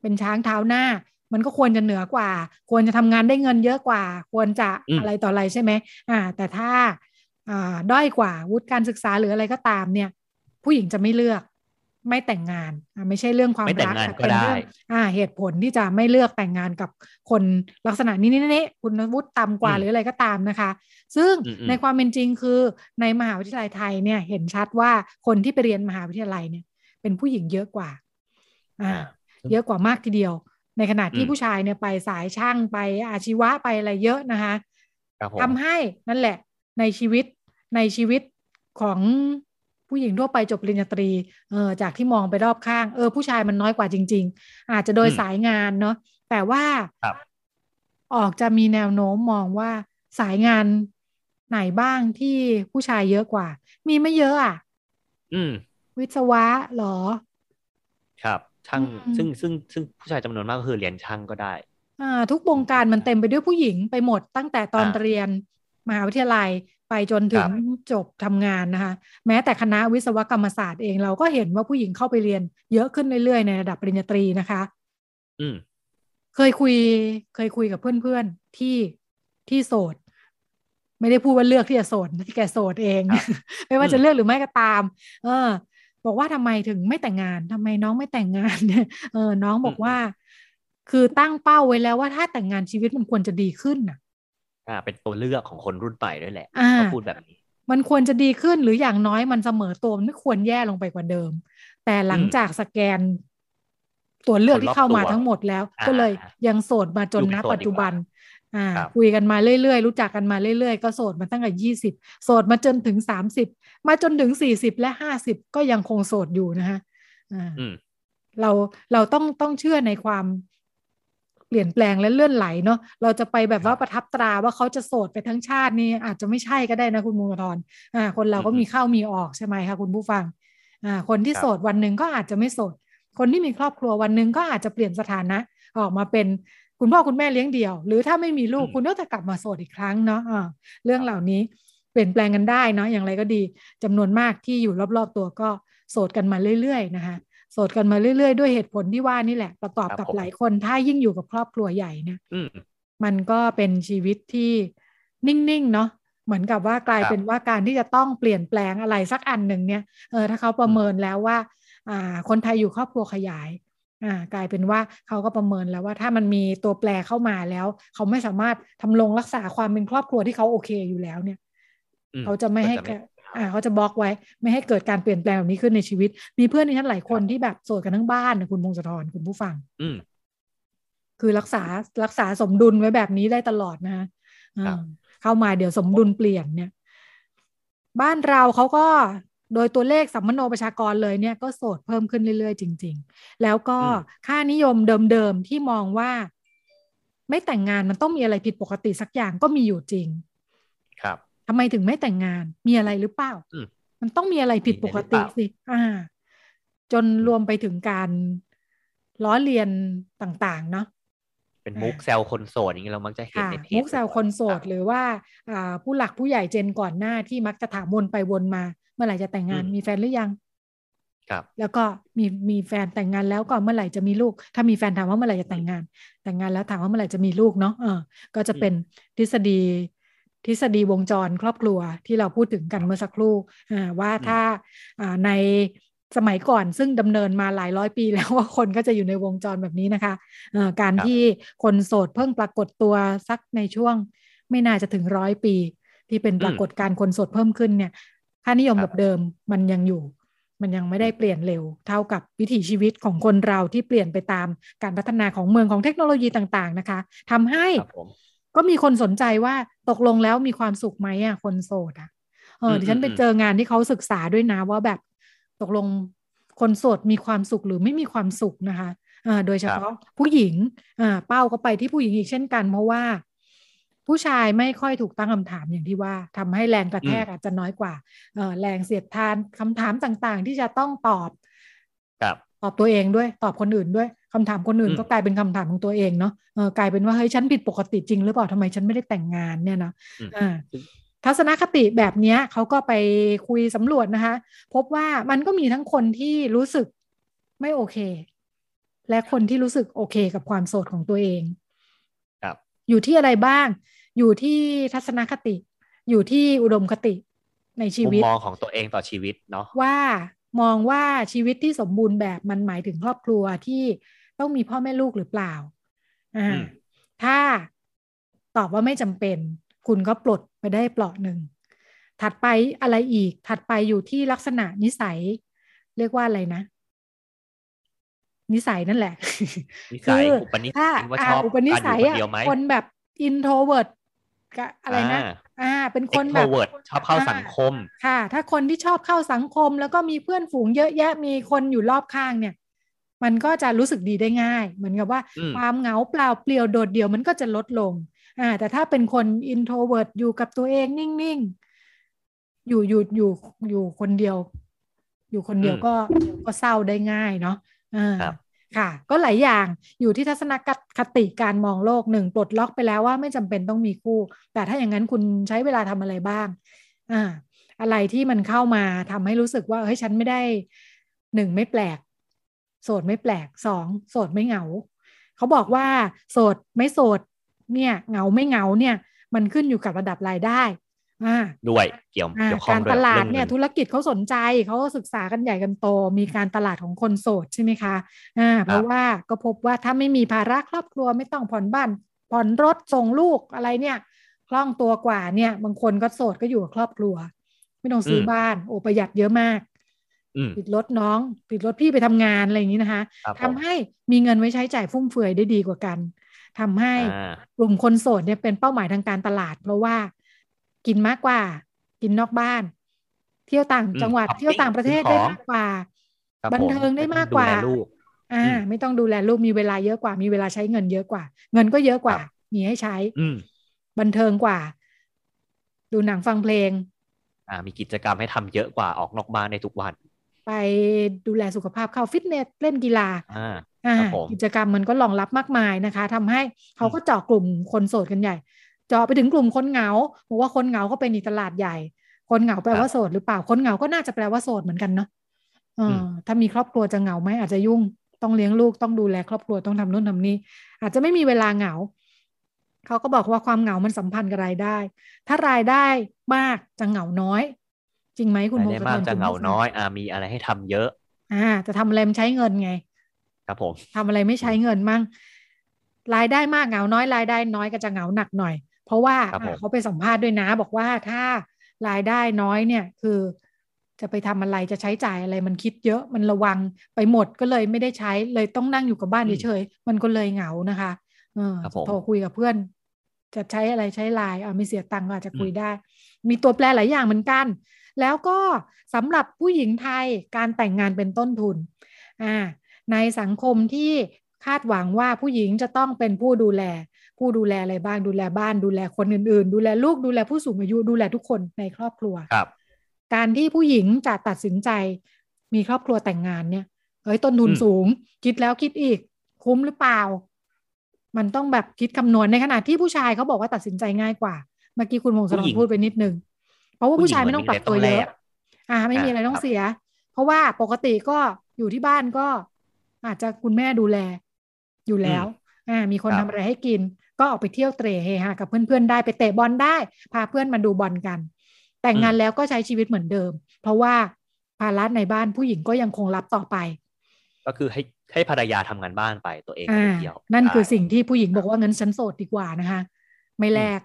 เป็นช้างเท้าหน้า มันก็ควรจะเหนือกว่า ควรจะทำงานได้เงินเยอะกว่า ควรจะอะไรต่ออะไรใช่ไหมอ่า แต่ถ้าอ่าด้อยกว่าวุฒิการศึกษาหรืออะไรก็ตามเนี่ย ผู้หญิงจะไม่เลือก ไม่แต่งงานไม่ใช่เรื่องความรักแต่เป็นเรื่องอ่า เหตุผลที่จะไม่เลือกแต่งงานกับคนลักษณะนี้นี่นี่คุณวุฒิต่ำกว่าหรืออะไรก็ตามนะคะ ซึ่งในความเป็นจริงคือในมหาวิทยาลัยไทยเนี่ยเห็นชัดว่าคนที่ไปเรียนมหาวิทยาลัยเนี่ย เป็นผู้หญิงเยอะกว่า อ่า เยอะกว่ามากทีเดียว ในขณะที่ผู้ชายเนี่ยไปสายช่างไปอาชีวะไปอะไรเยอะนะคะทำให้นั่นแหละในชีวิตในชีวิตของ ผผู้หญิงทั่วไปจบปริญญาตรีเออจากที่มองไปรอบข้างเออผู้ชายมันน้อยกว่าจริง ๆ อาจจะโดยสายงานเนาะแต่ว่าออกจะมีแนวโน้มมองว่าสายงานไหนบ้างที่ผู้ชายเยอะกว่า มีไม่เยอะอะ อืม วิศวะหรอ ครับ ช่างซึ่งซึ่งซึ่งผู้ชายจำนวนมากก็คือเรียนช่างก็ได้ อ่า ทุกวงการมันเต็มไปด้วยผู้หญิงไปหมดตั้งแต่ตอนเรียนมหาวิทยาลัย ไปจนถึงจบทำงานนะคะ แม้แต่คณะวิศวกรรมศาสตร์เองเราก็เห็นว่าผู้หญิงเข้าไปเรียน เยอะขึ้นเรื่อยๆในระดับปริญญาตรีนะคะ อืมเคยคุย เคยคุยกับเพื่อนๆที่ที่โสดไม่ได้พูดว่าเลือกที่จะโสดที่แกโสดเอง ไม่ว่าจะเลือกหรือไม่ก็ตาม เออ บอกว่าทำไมถึงไม่แต่งงานทำไมน้องไม่แต่งงานเนี่ยเออ น้องบอกว่า คือตั้งเป้าไว้แล้วว่าถ้าแต่งงานชีวิตมันควรจะดีขึ้นน่ะ อ่าเป็นตัวเลือกของคนรุ่นใหม่ด้วยแหละเขาพูดแบบนี้ มันควรจะดีขึ้นหรืออย่างน้อยมันเสมอตัวไม่ควรแย่ลงไปกว่าเดิม แต่หลังจากสแกน ตัวเลือกที่เข้ามาทั้งหมดแล้ว ก็เลยยังโสดมาจนณปัจจุบัน อ่า คุยกันมาเรื่อยๆ รู้จักกันมาเรื่อยๆ ก็โสดมาตั้งแต่ยี่สิบโสดมาจนถึงสามสิบมาจนถึงสี่สิบและห้าสิบก็ยังคงโสดอยู่นะฮะอ่าเราเราต้องต้องเชื่อในความเป ลี่ยนแปลงและเลื่อนไหลเนาะเราจะไปแบบว่าประทับตราว่าเขาจะโสดไปทั้งชาตินี่อาจจะไม่ใช่ก็ได้นะคุณมูลทรอ่าคนเราก็มีเข้ามีออกใช่ไหมคะคุณผู้ฟังอ่าคนที่โสดวันหนึ่งก็อาจจะไม่โสด คนที่มีครอบครัววันหนึ่งก็อาจจะเปลี่ยนสถานะ ออกมาเป็นคุณพ่อคุณแม่เลี้ยงเดี่ยว หรือถ้าไม่มีลูกคุณก็จะกลับมาโสดอีกครั้งเนาะอ่าเรื่องเหล่านี้เปลี่ยนแปลงกันได้เนาะอย่างไรก็ดีจำนวนมากที่อยู่รอบๆตัวก็โสดกันมาเรื่อย ๆ นะคะ โสดกันมาเรื่อยๆ ด้วยเหตุผลที่ว่านี่แหละ ประกอบกับหลายคนถ้ายิ่งอยู่กับครอบครัวใหญ่เนี่ยมันก็เป็นชีวิตที่นิ่งๆเนาะเหมือนกับว่ากลายเป็นว่าการที่จะต้องเปลี่ยนแปลงอะไรสักอันหนึ่งเนี่ยเออถ้าเขาประเมินแล้วว่า อ่า คนไทยอยู่ครอบครัวขยาย อ่ากลายเป็นว่าเขาก็ประเมินแล้วว่าถ้ามันมีตัวแปรเข้ามาแล้ว เขาไม่สามารถทำลงรักษาความเป็นครอบครัวที่เขาโอเคอยู่แล้วเนี่ย เขาจะไม่ให้ อ่าเขาจะบล็อกไว้ ไม่ให้เกิดการเปลี่ยนแปลงแบบนี้ขึ้นในชีวิต มีเพื่อนที่ฉันหลายคนที่แบบโสดกันทั้งบ้านนะคุณพงศธรคุณผู้ฟัง อืคือรักษารักษาสมดุลไว้แบบนี้ได้ตลอดนะฮะเข้ามาเดี๋ยวสมดุลเปลี่ยนเนี่ย บ้านเราเขาก็โดยตัวเลขสัมมโนประชากรเลยเนี่ยก็โสดเพิ่มขึ้นเรื่อยๆ จริง ๆ แล้วก็ค่านิยมเดิมๆที่มองว่า ไม่แต่งงานมันต้องมีอะไรผิดปกติสักอย่างก็มีอยู่จริงครับ ทำไมถึงไม่แต่งงาน มีอะไรหรือเปล่า มันต้องมีอะไรผิดปกติสิ อ่า จนรวมไปถึงการล้อเลียนต่าง ๆ เนาะเป็นมุกแซวคนโสดอย่างนี้เรามักจะเห็นในเพจมุกแซวคนโสดหรือว่าอ่าผู้หลักผู้ใหญ่เจนก่อนหน้าที่มักจะถามวนไปวนมา เมื่อไหร่จะแต่งงานมีแฟนหรือยัง ครับ แล้วก็มีมีแฟนแต่งงานแล้วก็เมื่อไหร่จะมีลูก ถ้ามีแฟนถามว่าเมื่อไหร่จะแต่งงาน แต่งงานแล้วถามว่าเมื่อไหร่จะมีลูกเนาะเออก็จะเป็นทฤษฎี ทฤษฎีวงจรครอบครัวที่เราพูดถึงกันเมื่อสักครู่ว่าถ้าในสมัยก่อนซึ่งดำเนินมาหลายร้อยปีแล้วว่าคนก็จะอยู่ในวงจรแบบนี้นะคะะการที่คนโสดเพิ่งปรากฏตัวสักในช่วงไม่น่าจะถึงร้อยปี ที่เป็นปรากฏการคนโสดเพิ่มขึ้นเนี่ยค่านิยมแบบเดิมมันยังอยู่ มันยังไม่ได้เปลี่ยนเร็ว เท่ากับวิถีชีวิตของคนเราที่เปลี่ยนไปตามการพัฒนาของเมืองของเทคโนโลยีต่าง ๆ นะคะทำให้ ก็มีคนสนใจว่าตกลงแล้วมีความสุขไหมอะคนโสดอะเออดิฉันไปเจองานที่เขาศึกษาด้วยนะว่าแบบตกลงคนโสดมีความสุขหรือไม่มีความสุขนะคะอ่าโดยเฉพาะผู้หญิงอ่าเป้าก็ไปที่ผู้หญิงอีกเช่นกัน เพราะว่า ผู้ชายไม่ค่อยถูกตั้งคำถามอย่างที่ว่าทำให้แรงกระแทกอาจจะน้อยกว่าเออแรงเสียดทานคำถามต่างๆ ที่จะต้องตอบตอบตัวเองด้วยตอบคนอื่นด้วย คำถามคนอื่นก็กลายเป็นคำถามของตัวเองเนาะเออกลายเป็นว่าเฮ้ยฉันผิดปกติจริงหรือเปล่าทำไมฉันไม่ได้แต่งงานเนี่ยนะอ่าทัศนคติแบบนี้เขาก็ไปคุยสำรวจนะคะ พบว่ามันก็มีทั้งคนที่รู้สึกไม่โอเค และคนที่รู้สึกโอเคกับความโสดของตัวเองครับอยู่ที่อะไรบ้าง อยู่ที่ทัศนคติ อยู่ที่อุดมคติในชีวิตมองของตัวเองต่อชีวิตเนาะว่ามองว่าชีวิตที่สมบูรณ์แบบมันหมายถึงครอบครัวที่ ต้องมีพ่อแม่ลูกหรือเปล่าอ่าถ้าตอบว่าไม่จำเป็น คุณก็ปลดไปได้เปลาะหนึ่ง ถัดไปอะไรอีก ถัดไปอยู่ที่ลักษณะนิสัย เรียกว่าอะไรนะ นิสัยนั่นแหละ นิสัยอุปนิสัยว่าชอบอุปนิสัยอะคนแบบintrovert อะไรนะ อ่า เป็นคนแบแบบชอบเข้าสังคม ค่ะ ถ้าคนที่ชอบเข้าสังคม แล้วก็มีเพื่อนฝูงเยอะแยะมีคนอยู่รอบข้างเนี่ย มันก็จะรู้สึกดีได้ง่าย เหมือนกับว่าอืมความเหงาเปล่าเปลี่ยวโดดเดี่ยวมันก็จะลดลงอ่าแต่ถ้าเป็นคน introvert อยู่กับตัวเองนิ่งๆ อยู่อยู่อยู่อยู่คนเดียว อยู่คนเดียวอืมก็ก็เศร้าได้ง่ายเนาะอ่าครับค่ะ ก็หลายอย่างอยู่ที่ทัศนคติการมองโลกหนึ่งปลดล็อกไปแล้วว่าไม่จำเป็นต้องมีคู่ แต่ถ้าอย่างนั้นคุณใช้เวลาทำอะไรบ้างอ่าอะไรที่มันเข้ามาทำให้รู้สึกว่าเฮ้ยฉันไม่ได้หนึ่งไม่แปลก โสดไม่แปลกสองโสดไม่เหงา เขาบอกว่าโสดไม่โสดเนี่ยเหงาไม่เหงาเนี่ยมันขึ้นอยู่กับระดับรายได้อ่าด้วยเกี่ยวอ่าเกี่ยวข้องการด้วยตลาดรื่องเนี่ยงิธุรกิจเขาสนใจเขาศึกษากันใหญ่กันโต มีการตลาดของคนโสดใช่ไหมคะอ่าเพราะว่าก็พบว่าถ้าไม่มีภาระครอบครัวไม่ต้องผ่อนบ้าน ผ่อนรถส่งลูกอะไรเนี่ยคล่องตัวกว่าเนี่ย บางคนก็โสดก็อยู่กับครอบครัว ไม่ต้องซื้ออมบ้านโอ้ประหยัดเยอะมาก อืมติดรถน้องติดรถพี่ไปทำงานอะไรอย่างนี้นะคะครับผมทำให้มีเงินไว้ใช้จ่ายฟุ่มเฟือยได้ดีกว่ากันทำให้อ่ากลุ่มคนโสดเนี่ยเป็นเป้าหมายทางการตลาด เพราะว่ากินมากกว่า กินนอกบ้าน เที่ยวต่างอืมจังหวัดช้อปปิ้งเที่ยวต่างประเทศซื้ได้อของมากกว่าครับบันผมเทิงได้มากดูกว่าแลลูกอ่าอืมไม่ต้องดูแลลูกมีเวลาเยอะกว่า มีเวลาใช้เงินเยอะกว่า เงินก็เยอะกว่าครับมีให้ใช้ อืมบันเทิงกว่า ดูหนังฟังเพลง อ่า มีกิจกรรมให้ทำเยอะกว่าออกนอกบ้านในทุกวัน ไปดูแลสุขภาพเข้าฟิตเนสเล่นกีฬาอ่าอ่าครับผมกิจกรรมมันก็รองรับมากมายนะคะทำให้เขาก็เจาะกลุ่มคนโสดกันใหญ่ เจาะไปถึงกลุ่มคนเหงาบอกว่าคนเหงาก็เป็นอีกตลาดใหญ่ คนเหงาแปลว่าโสดหรือเปล่าคนเหงาก็น่าจะแปลว่าโสดเหมือนกันเนาะเอออถ้ามีครอบครัวจะเหงาไหมอาจจะยุ่งต้องเลี้ยงลูกต้องดูแลครอบครัวต้องทำนู่นทำนี่อาจจะไม่มีเวลาเหงาเขาก็บอกว่าความเหงามันสัมพันธ์กับรายได้ ถ้ารายได้มากจะเหงาน้อย จริงไหมคุณรายพงได้ศธมากรจะคุณเหงาผู้ฟัน้อยอ่ามีอะไรให้ทำเยอะ อ่า จะทำอะไรมันใช้เงินไง ครับผมทำอะไรไม่ใช้เงินมั่งรายได้มากเหงาน้อยรายได้น้อยก็จะเหงาหนักหน่อย เพราะว่าครับผมอะเขาไปสัมภาษณ์ด้วยนะ บอกว่าถ้ารายได้น้อยเนี่ยคือจะไปทำอะไรจะใช้จ่ายอะไรมันคิดเยอะมันระวังไปหมดก็เลยไม่ได้ใช้เลยต้องนั่งอยู่กับบ้านเฉยๆมันก็เลยเหงานะคะเออครับผมโทรคุยกับเพื่อน จะใช้อะไรใช้ไลน์อ่าไม่เสียตังค์ก็อาจจะคุยได้ มีตัวแปรหลายอย่างเหมือนกัน แล้วก็สำหรับผู้หญิงไทยการแต่งงานเป็นต้นทุนอ่าในสังคมที่คาดหวังว่าผู้หญิงจะต้องเป็นผู้ดูแล ผู้ดูแลอะไรบ้างดูแลบ้านดูแลคนอื่น ๆ ดูแลลูกดูแลผู้สูงอายุดูแลทุกคนในครอบครัวครับ การที่ผู้หญิงจะตัดสินใจ มีครอบครัวแต่งงานเนี่ยเฮ้ยต้นทุนอืมสูง คิดแล้วคิดอีก คุ้มหรือเปล่า มันต้องแบบคิดคำนวณในขณะที่ผู้ชายเขาบอกว่าตัดสินใจง่ายกว่า เมื่อกี้คุณพงศธผู้หญิรงพูดไปนิดนึง เพราะว่าผู้ชายไม่ต้องปรับตัวเยอะอ่า ไม่มีอะไรต้องครับเสีย เพราะว่าปกติก็อยู่ที่บ้านก็ อาจจะคุณแม่ดูแล อยู่แล้วอ่ามีคนครัทำบอะไรให้กิน ก็ออกไปเที่ยวเตร่เฮฮากับเพื่อนๆได้ไปเตะบอลได้ พาเพื่อนมาดูบอลกัน แต่งงานแล้วก็ใช้ชีวิตเหมือนเดิม เพราะว่าภาระในบ้านผู้หญิงก็ยังคงรับต่อไป ก็คือให้ให้ภรรยาทำงานบ้านไปตัวเองอ่าไปเที่ยวนั่นคือได้สิ่งที่ผู้หญิงบอกว่างั้นฉันโสดดีกว่านะคะ ไม่แลก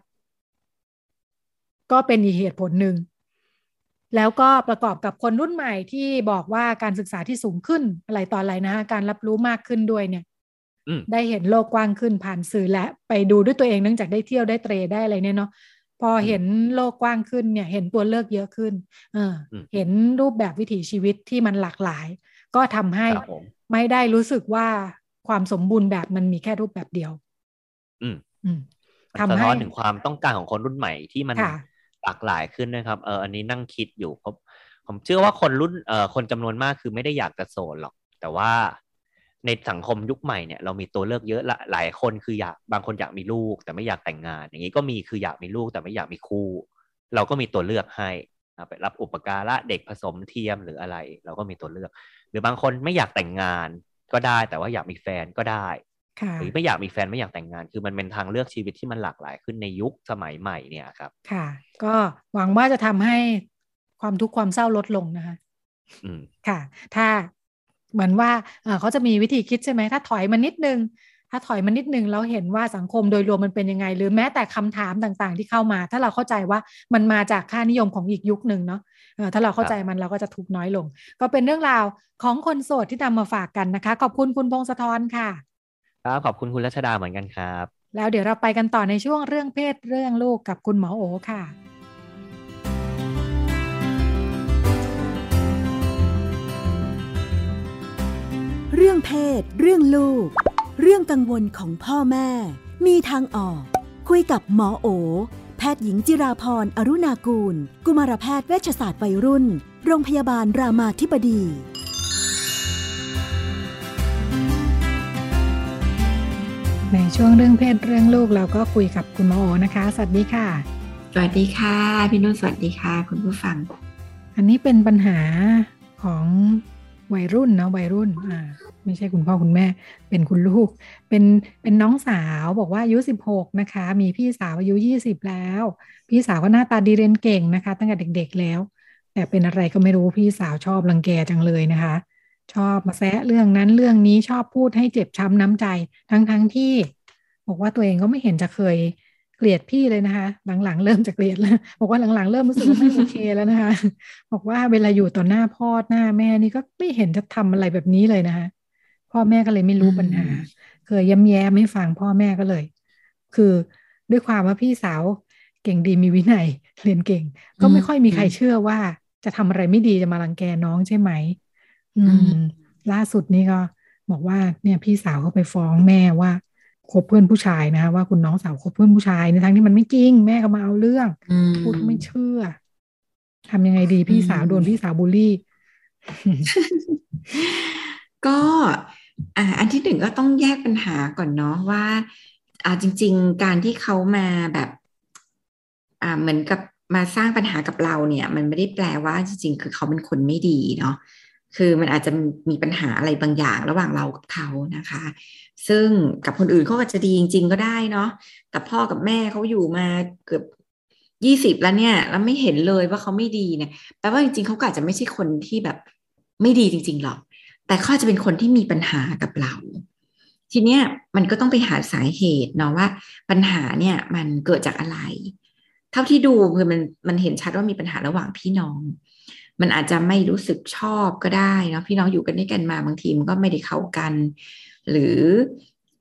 ก็เป็นอีกเหตุผลหนึ่ง แล้วก็ประกอบกับคนรุ่นใหม่ที่บอกว่าการศึกษาที่สูงขึ้นอะไรต่ออะไรนะคะการรับรู้มากขึ้นด้วยเนี่ยอืมได้เห็นโลกกว้างขึ้นผ่านสื่อและไปดูด้วยตัวเองเนื่องจากได้เที่ยวได้เตรได้อะไรเนี่ยเนาะพอเห็นโลกกว้างขึ้นเนี่ย เห็นตัวเลือกเยอะขึ้น เอออมเห็นรูปแบบวิถีชีวิตที่มันหลากหลาย ก็ทำให้ครับผมไม่ได้รู้สึกว่าความสมบูรณ์แบบมันมีแค่รูปแบบเดียว อืมอืมมันทำสะให้ท้อนถึงความต้องการของคนรุ่นใหม่ที่มันค่ะห ลากหลายขึ้นนะครับเอออันนี้นั่งคิดอยู่ผมผมเชื่อว่าคนรุ่นเอ่อคนจำนวนมากคือไม่ได้อยากจะโสดหรอก แต่ว่าในสังคมยุคใหม่เนี่ยเรามีตัวเลือกเยอะละหลายคนคืออยากบางคนอยากมีลูก แต่ไม่อยากแต่งงาน อย่างนี้ก็มีคืออยากมีลูกแต่ไม่อยากมีคู่ เราก็มีตัวเลือกให้ไปรับอุปการะเด็กผสมเทียมหรืออะไร เราก็มีตัวเลือก หรือบางคนไม่อยากแต่งงานก็ได้ แต่ว่าอยากมีแฟนก็ได้ หรือไม่อยากมีแฟนไม่อยากแต่งงาน คือมันเป็นทางเลือกชีวิตที่มันหลากหลายขึ้นในยุคสมัยใหม่เนี่ยครับค่ะ ก็หวังว่าจะทำให้ความทุกข์ความเศร้าลดลงนะคะอืมค่ะ ถ้าเหมือนว่าเอ่อเขาจะมีวิธีคิดใช่ไหมถ้าถอยมานิดนึง ถ้าถอยมานิดนึงแล้วเห็นว่าสังคมโดยรวมมันเป็นยังไง หรือแม้แต่คำถามต่างๆ ที่เข้ามา ถ้าเราเข้าใจว่ามันมาจากค่านิยมของอีกยุคหนึ่งเนาะเออถ้าเราเข้าใจมันเราก็จะทุกข์น้อยลง ก็เป็นเรื่องราวของคนโสดที่นำมาฝากกันนะคะ ขอบคุณคุณพงศธรค่ะ ครับขอบคุณคุณรัชดาเหมือนกันครับ แล้วเดี๋ยวเราไปกันต่อในช่วงเรื่องเพศเรื่องลูกกับคุณหมอโอค่ะเรื่องเพศ เรื่องลูก เรื่องกังวลของพ่อแม่ มีทางออก คุยกับหมอโอ แพทย์หญิงจิราพรอรุณากูล กุมารแพทย์เวชศาสตร์วัยรุ่น โรงพยาบาลรามาธิบดี ในช่วงเรื่องเพศเรื่องลูกเราก็คุยกับคุณหมอโอนะคะ สวัสดีค่ะ สวัสดีค่ะ พี่นุ่นสวัสดีค่ะ คุณผู้ฟัง อันนี้เป็นปัญหาของวัยรุ่นนะวัยรุ่นอ่าไม่ใช่คุณพ่อคุณแม่ เป็นคุณลูก เป็นเป็นน้องสาวบอกว่าอายุสิบหกนะคะ มีพี่สาวอายุยี่สิบแล้ว พี่สาวก็หน้าตาดีเรียนเก่งนะคะ ตั้งแต่เด็กๆแล้ว แต่เป็นอะไรก็ไม่รู้พี่สาวชอบรังแกจังเลยนะคะ ชอบมาแซะเรื่องนั้นเรื่องนี้ชอบพูดให้เจ็บช้ำน้ำใจ ทั้งๆทที่ บอกว่าตัวเองก็ไม่เห็นจะเคยเกลียดพี่เลยนะคะ หลังๆ เริ่มจะเกลียดแล้ว บอกว่าหลังๆ เริ่มรู้สึกว่าไม่โอเคแล้วนะคะ บอกว่าเวลาอยู่ต่อหน้าพ่อหน้าแม่นี่ก็ไม่เห็นจะทำอะไรแบบนี้เลยนะคะ พ่อแม่ก็เลยไม่รู้ปัญหา เคยย้ำแย้มให้ฟังพ่อแม่ก็เลย คือด้วยความว่าพี่สาวเก่งดีมีวินัยเรียนเก่ง ก็ไม่ค่อยมีใครเชื่อว่าจะทำอะไรไม่ดีจะมารังแกน้องใช่ไหมอืม ล่าสุดนี่ก็บอกว่าเนี่ยพี่สาวเขาไปฟ้องแม่ว่าคบเพื่อนผู้ชายนะคะว่าคุณน้องสาวคบเพื่อนผู้ชายในทางที่มันไม่จริงแม่ก็มาเอาเรื่องอืมพูดไม่เชื่อทำยังไงดีพี่สาวโดนพี่สาวบูลลี่ ก็อ่าอันที่หนึ่งก็ต้องแยกปัญหาก่อนเนาะว่า อ่าจริง ๆ การที่เขามาแบบ อ่าเหมือนกับมาสร้างปัญหากับเราเนี่ย มันไม่ได้แปลว่าจริง ๆ คือเขาเป็นคนไม่ดีเนาะ คือมันอาจจะมีปัญหาอะไรบางอย่างระหว่างเรากับเขานะคะ ซึ่งกับคนอื่นเขาก็จะดีจริง ๆ ก็ได้เนาะกับพ่อกับแม่เขาอยู่มาเกือบยี่สิบแล้วเนี่ย แล้วไม่เห็นเลยว่าเขาไม่ดีเนี่ยแปลว่าจริงๆเขาอาจจะไม่ใช่คนที่แบบไม่ดีจริง ๆ หรอก แต่เขาจะเป็นคนที่มีปัญหากับเรา ทีเนี้ยมันก็ต้องไปหาสาเหตุเนาะว่า ปัญหาเนี่ยมันเกิดจากอะไร เท่าที่ดูคือมันมันเห็นชัดว่ามีปัญหาระหว่างพี่น้อง มันอาจจะไม่รู้สึกชอบก็ได้เนาะพี่น้องอยู่กันด้วยกันมาบางทีมันก็ไม่ได้เข้ากัน หรือ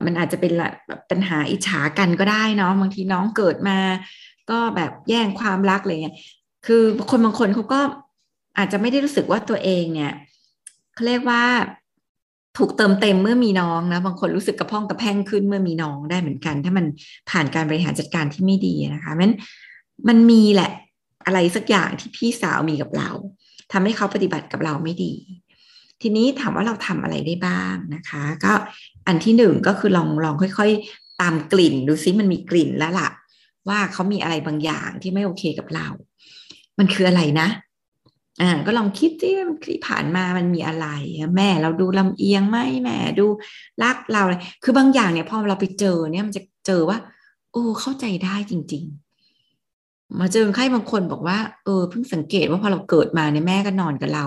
มันอาจจะเป็นแบบปัญหาอิจฉากันก็ได้เนาะบางทีน้องเกิดมา ก็แบบแย่งความรักอะไรเงี้ยคือคนบางคนเขาก็อาจจะไม่ได้รู้สึกว่าตัวเองเนี่ยเขาเรียกว่าถูกเติมเต็มเมื่อมีน้องนะบางคนรู้สึกกระพ้องกระแพงขึ้นเมื่อมีน้องได้เหมือนกัน ถ้ามันผ่านการบริหารจัดการที่ไม่ดีนะคะมันมันมีแหละอะไรสักอย่างที่พี่สาวมีกับเรา ทำให้เขาปฏิบัติกับเราไม่ดี ทีนี้ถามว่าเราทำอะไรได้บ้างนะคะ ก็อันที่หนึ่งก็คือลองลองค่อยๆ ตามกลิ่นดูซิมันมีกลิ่นแล้วล่ะ ว่าเขามีอะไรบางอย่างที่ไม่โอเคกับเรา มันคืออะไรนะอ่าก็ลองคิดที่ที่ผ่านมามันมีอะไร แม่เราดูลำเอียงไหมแม่ดูรักเราอะไรคือบางอย่างเนี่ยพอเราไปเจอเนี่ยมันจะเจอว่า โอ้เข้าใจได้จริง ๆ มาเจอคนไข้บางคนบอกว่า เออเพิ่งสังเกตว่าพอเราเกิดมาเนี่ยแม่ก็นอนกับเรา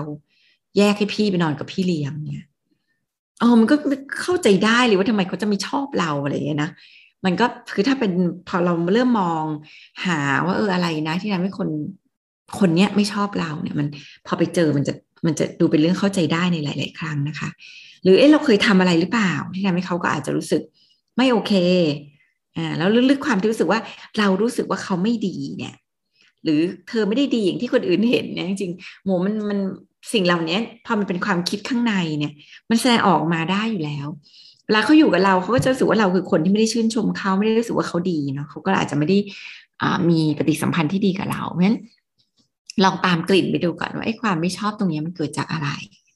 แยกให้พี่ไปนอนกับพี่เลี้ยงเนี่ยอ๋อมันก็เข้าใจได้เลยว่าทำไมเขาจะไม่ชอบเราอะไรอย่างเงี้ยนะมันก็คือถ้าเป็นพอเราเริ่มมองหาว่าเอออะไรนะ ที่ทำให้คนคนเนี้ยไม่ชอบเราเนี่ยมันพอไปเจอมันจะมันจะดูเป็นเรื่องเข้าใจได้ในหลาย ๆ ครั้งนะคะ หรือเอ๊ะเราเคยทำอะไรหรือเปล่า ที่ทำให้เขาก็อาจจะรู้สึกไม่โอเค อ่าแล้วลึกๆความที่รู้สึกว่าเรารู้สึกว่าเขาไม่ดีเนี่ย หรือเธอไม่ได้ดีอย่างที่คนอื่นเห็นเนี่ยจริงๆโมมันมันสิ่งเหล่านี้พอมันเป็นความคิดข้างในเนี่ย มันแสดงออกมาได้อยู่แล้วเวลาเขาอยู่กับเราเขาก็จะรู้สึกว่าเราคือคนที่ไม่ได้ชื่นชมเขาไม่ได้รู้สึกว่าเขาดีเนาะเขาก็อาจจะไม่ได้มีปฏิสัมพันธ์ที่ดีกับเราเพราะฉะนั้นลองตามกลิ่นไปดูก่อนว่าไอ้ความไม่ชอบตรงนี้มันเกิดจากอะไร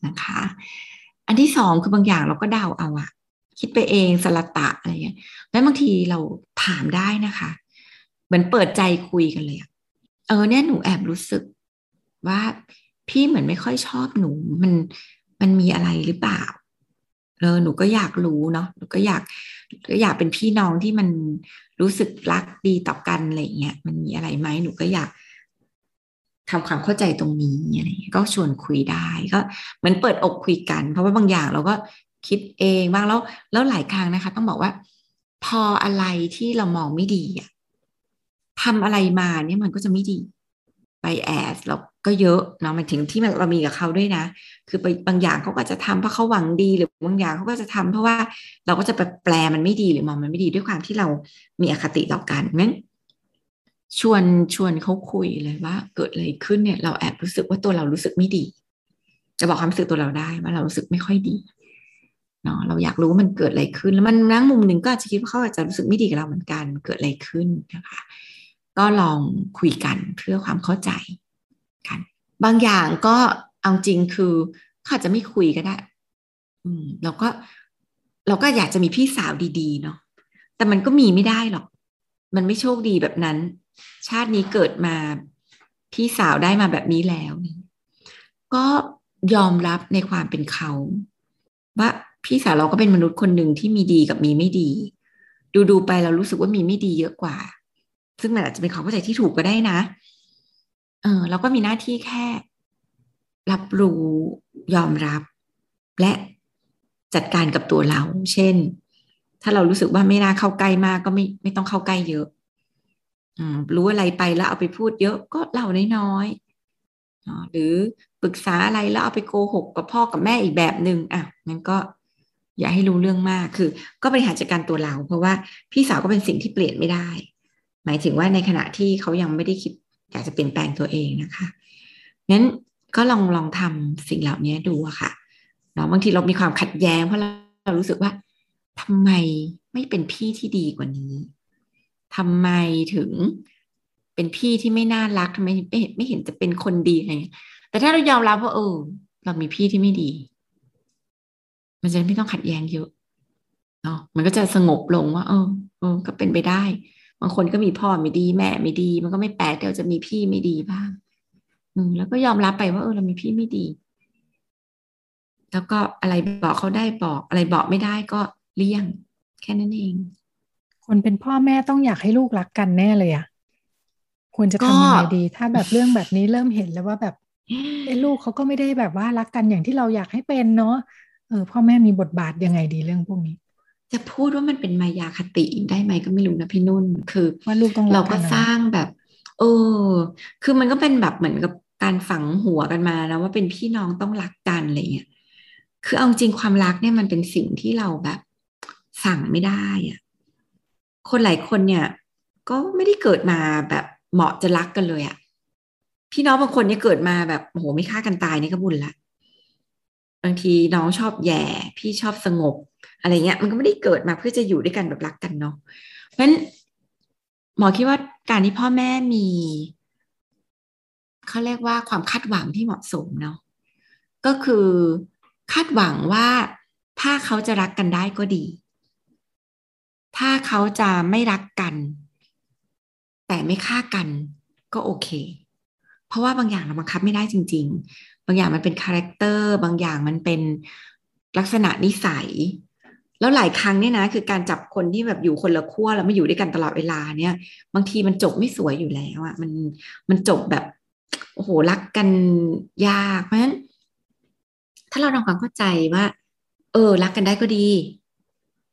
นะคะ อันที่สองคือบางอย่างเราก็เดาเอาอะ คิดไปเองสลัตะอะไรเงี้ยแล้วบางทีเราถามได้นะคะ เหมือนเปิดใจคุยกันเลยอเออเนี่ยหนูแอบรู้สึกว่าพี่เหมือนไม่ค่อยชอบหนูมันมันมีอะไรหรือเปล่าเออหนูก็อยากรู้เนาะหนูก็อยากก็อยากเป็นพี่น้องที่มันรู้สึกรักดีต่อกันอะไรเงี้ยมันมีอะไรไหมหนูก็อยากทำความเข้าใจตรงนี้อะไรก็ชวนคุยได้ก็เหมือนเปิดอกคุยกัน เพราะว่าบางอย่างเราก็ คิดเองบ้างแล้วแล้วหลายครั้งนะคะ ต้องบอกว่า พออะไรที่เรามองไม่ดีอะทำอะไรมาเนี่ยมันก็จะไม่ดีไปแอดเราก็เยอะเนาะมันถึงที่เรามีกับเขาด้วยนะ คือไปบางอย่างเขาก็จะทำเพราะเขาหวังดีหรือบางอย่างเขาก็จะทำเพราะว่าเราก็จะไปแปลมันไม่ดีหรือมองมันไม่ดีด้วยความที่เรามีอคติต่อกันงั้นชวนชวนเขาคุยเลยว่า เกิดอะไรขึ้นเนี่ย เราแอบรู้สึกว่าตัวเรารู้สึกไม่ดี จะบอกความรู้สึกตัวเราได้ว่าเรารู้สึกไม่ค่อยดี เนาะเราอยากรู้ว่ามันเกิดอะไรขึ้น แล้วมันนั่งมุมหนึ่งก็อาจจะคิดว่าเขาอาจจะรู้สึกไม่ดีกับเราเหมือนกันเกิดอะไรขึ้นนะคะ ก็ลองคุยกันเพื่อความเข้าใจกัน บางอย่างก็เอาจริงคือเขาอาจจะไม่คุยก็ได้ อืมเราก็เราก็อยากจะมีพี่สาวดีๆเนาะแต่มันก็มีไม่ได้หรอก มันไม่โชคดีแบบนั้น ชาตินี้เกิดมาพี่สาวได้มาแบบนี้แล้ว ก็ยอมรับในความเป็นเขา ว่า พี่สาวเราก็เป็นมนุษย์คนหนึ่งที่มีดีกับมีไม่ดี ดูดูไปเรารู้สึกว่ามีไม่ดีเยอะกว่า ซึ่งมันอาจจะเป็นความเข้าใจที่ถูกก็ได้นะ เออเราก็มีหน้าที่แค่ รับรู้ยอมรับ และจัดการกับตัวเรา เช่น ถ้าเรารู้สึกว่าไม่น่าเข้าใกล้มากก็ไม่ไม่ต้องเข้าใกล้เยอะอรู้อะไรไปแล้วเอาไปพูดเยอะก็เล่าน้อยๆหรือปรึกษาอะไรแล้วเอาไปโกหกกับพ่อกับแม่อีกแบบหนึง่งอะมันก็ อย่าให้รู้เรื่องมากคือ ก็บริหารจัดการตัวเรา เพราะว่าพี่สาวก็เป็นสิ่งที่เปลี่ยนไม่ได้ หมายถึงว่าในขณะที่เขายังไม่ได้คิดอยากจะเปลี่ยนแปลงตัวเองนะคะงั้นก็ลองลองทำสิ่งเหล่านี้ดูอะค่ะเนาะบางทีเรามีความขัดแย้งเพราะเรารู้สึกว่าทำไมไม่เป็นพี่ที่ดีกว่านี้ทำไมถึงเป็นพี่ที่ไม่น่ารักทำไมไม่เห็นไม่เห็นจะเป็นคนดีอะไรแต่ถ้าเรายอมรับว่าเออเรามีพี่ที่ไม่ดี มันจะไม่ต้องขัดแย้งเยอะเนาะมันก็จะสงบลงว่า เออเออก็เป็นไปได้ บางคนก็มีพ่อไม่ดีแม่ไม่ดี มันก็ไม่แปลกเดี๋ยวจะมีพี่ไม่ดีบ้างอืมแล้วก็ยอมรับไปว่าเออเรามีพี่ไม่ดี แล้วก็อะไรบอกเขาได้บอกอะไรบอกไม่ได้ก็เลี่ยง แค่นั้นเอง คนเป็นพ่อแม่ต้องอยากให้ลูกรักกันแน่เลยอะควรจะทำยังไงดี ถ้าแบบเรื่องแบบนี้เริ่มเห็นแล้วว่าแบบไอ้ลูกเขาก็ไม่ได้แบบว่ารักกันอย่างที่เราอยากให้เป็นเนาะ เออพ่อแม่มีบทบาทยังไงดีเรื่องพวกนี้ จะพูดว่ามันเป็นมายาคติได้ไหมก็ไม่รู้นะพี่นุ่น คือว่าลูกต้องเราก็สร้างแบบ เออ คือมันก็เป็นแบบเหมือนกับการฝังหัวกันมานะว่าเป็นพี่น้องต้องรักกันอะไรเงี้ยคือเอาจริงความรักเนี่ยมันเป็นสิ่งที่เราแบบสั่งไม่ได้อะคนหลายคนเนี่ย ก็ไม่ได้เกิดมาแบบเหมาะจะรักกันเลยอะพี่น้องบางคนเนี่ยเกิดมาแบบโอ้โหไม่ฆ่ากันตายนี่ก็บุญละ บางทีน้องชอบแย่ พี่ชอบสงบ อะไรเงี้ย มันก็ไม่ได้เกิดมาเพื่อจะอยู่ด้วยกันแบบรักกันเนาะเพราะฉะนั้นหมอคิดว่าการที่พ่อแม่มีเขาเรียกว่าความคาดหวังที่เหมาะสมเนาะก็คือคาดหวังว่าถ้าเขาจะรักกันได้ก็ดี ถ้าเขาจะไม่รักกัน แต่ไม่ฆ่ากันก็โอเค เพราะว่าบางอย่างเราบังคับไม่ได้จริงๆ บางอย่างมันเป็น character บางอย่างมันเป็นลักษณะนิสัย แล้วหลายครั้งเนี่ยนะ คือการจับคนที่แบบอยู่คนละขั้วแล้วมาอยู่ด้วยกันตลอดเวลาเนี่ย บางทีมันจบไม่สวยอยู่แล้วอะมันมันจบแบบโอ้โหรักกันยากเพราะฉะนั้น ถ้าเราทำความเข้าใจว่า เออ รักกันได้ก็ดี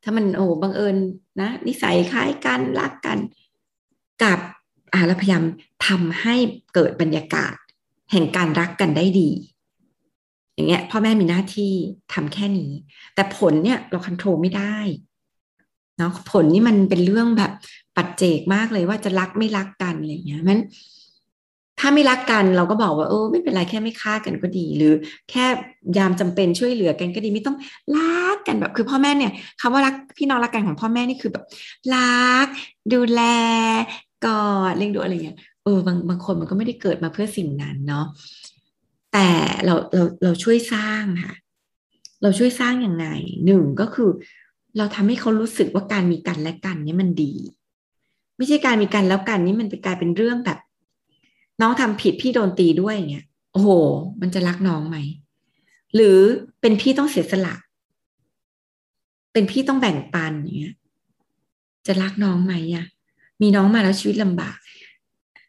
ถ้ามันโอ้บังเอิญนะนิสัยคล้ายกันรักกันกับอ่าเราพยายามทำให้เกิดบรรยากาศ แห่งการรักกันได้ดี อย่างเงี้ยพ่อแม่มีหน้าที่ทำแค่นี้ แต่ผลเนี่ยเราควบคุมไม่ได้เนาะผลนี่มันเป็นเรื่องแบบปัจเจกมากเลยว่าจะรักไม่รักกันอะไรเงี้ยมันถ้าไม่รักกันเราก็บอกว่าเออไม่เป็นไรแค่ไม่ฆ่ากันก็ดี หรือแค่ยามจำเป็นช่วยเหลือกันก็ดีไม่ต้องรักกันแบบคือพ่อแม่เนี่ยคำว่ารักพี่น้องรักกันของพ่อแม่นี่คือแบบรัก ดูแลกอดเลี้ยงดูอะไรเงี้ย เออบางบางคนมันก็ไม่ได้เกิดมาเพื่อสิ่งนั้นเนาะแต่เราเราเราช่วยสร้างค่ะเราช่วยสร้างอยังไงหนึ่งก็คือ เราทำให้เขารู้สึกว่าการมีกันและกันนี่มันดี ไม่ใช่การมีกันแล้วกันนี่มันไปกลายเป็นเรื่องแบบ น้องทำผิดพี่โดนตีด้วยเงี้ยโอ้โห มันจะรักน้องไหมหรือเป็นพี่ต้องเสียสละ เป็นพี่ต้องแบ่งปันอย่างเงี้ยจะรักน้องไหมอะมีน้องมาแล้วชีวิตลำบาก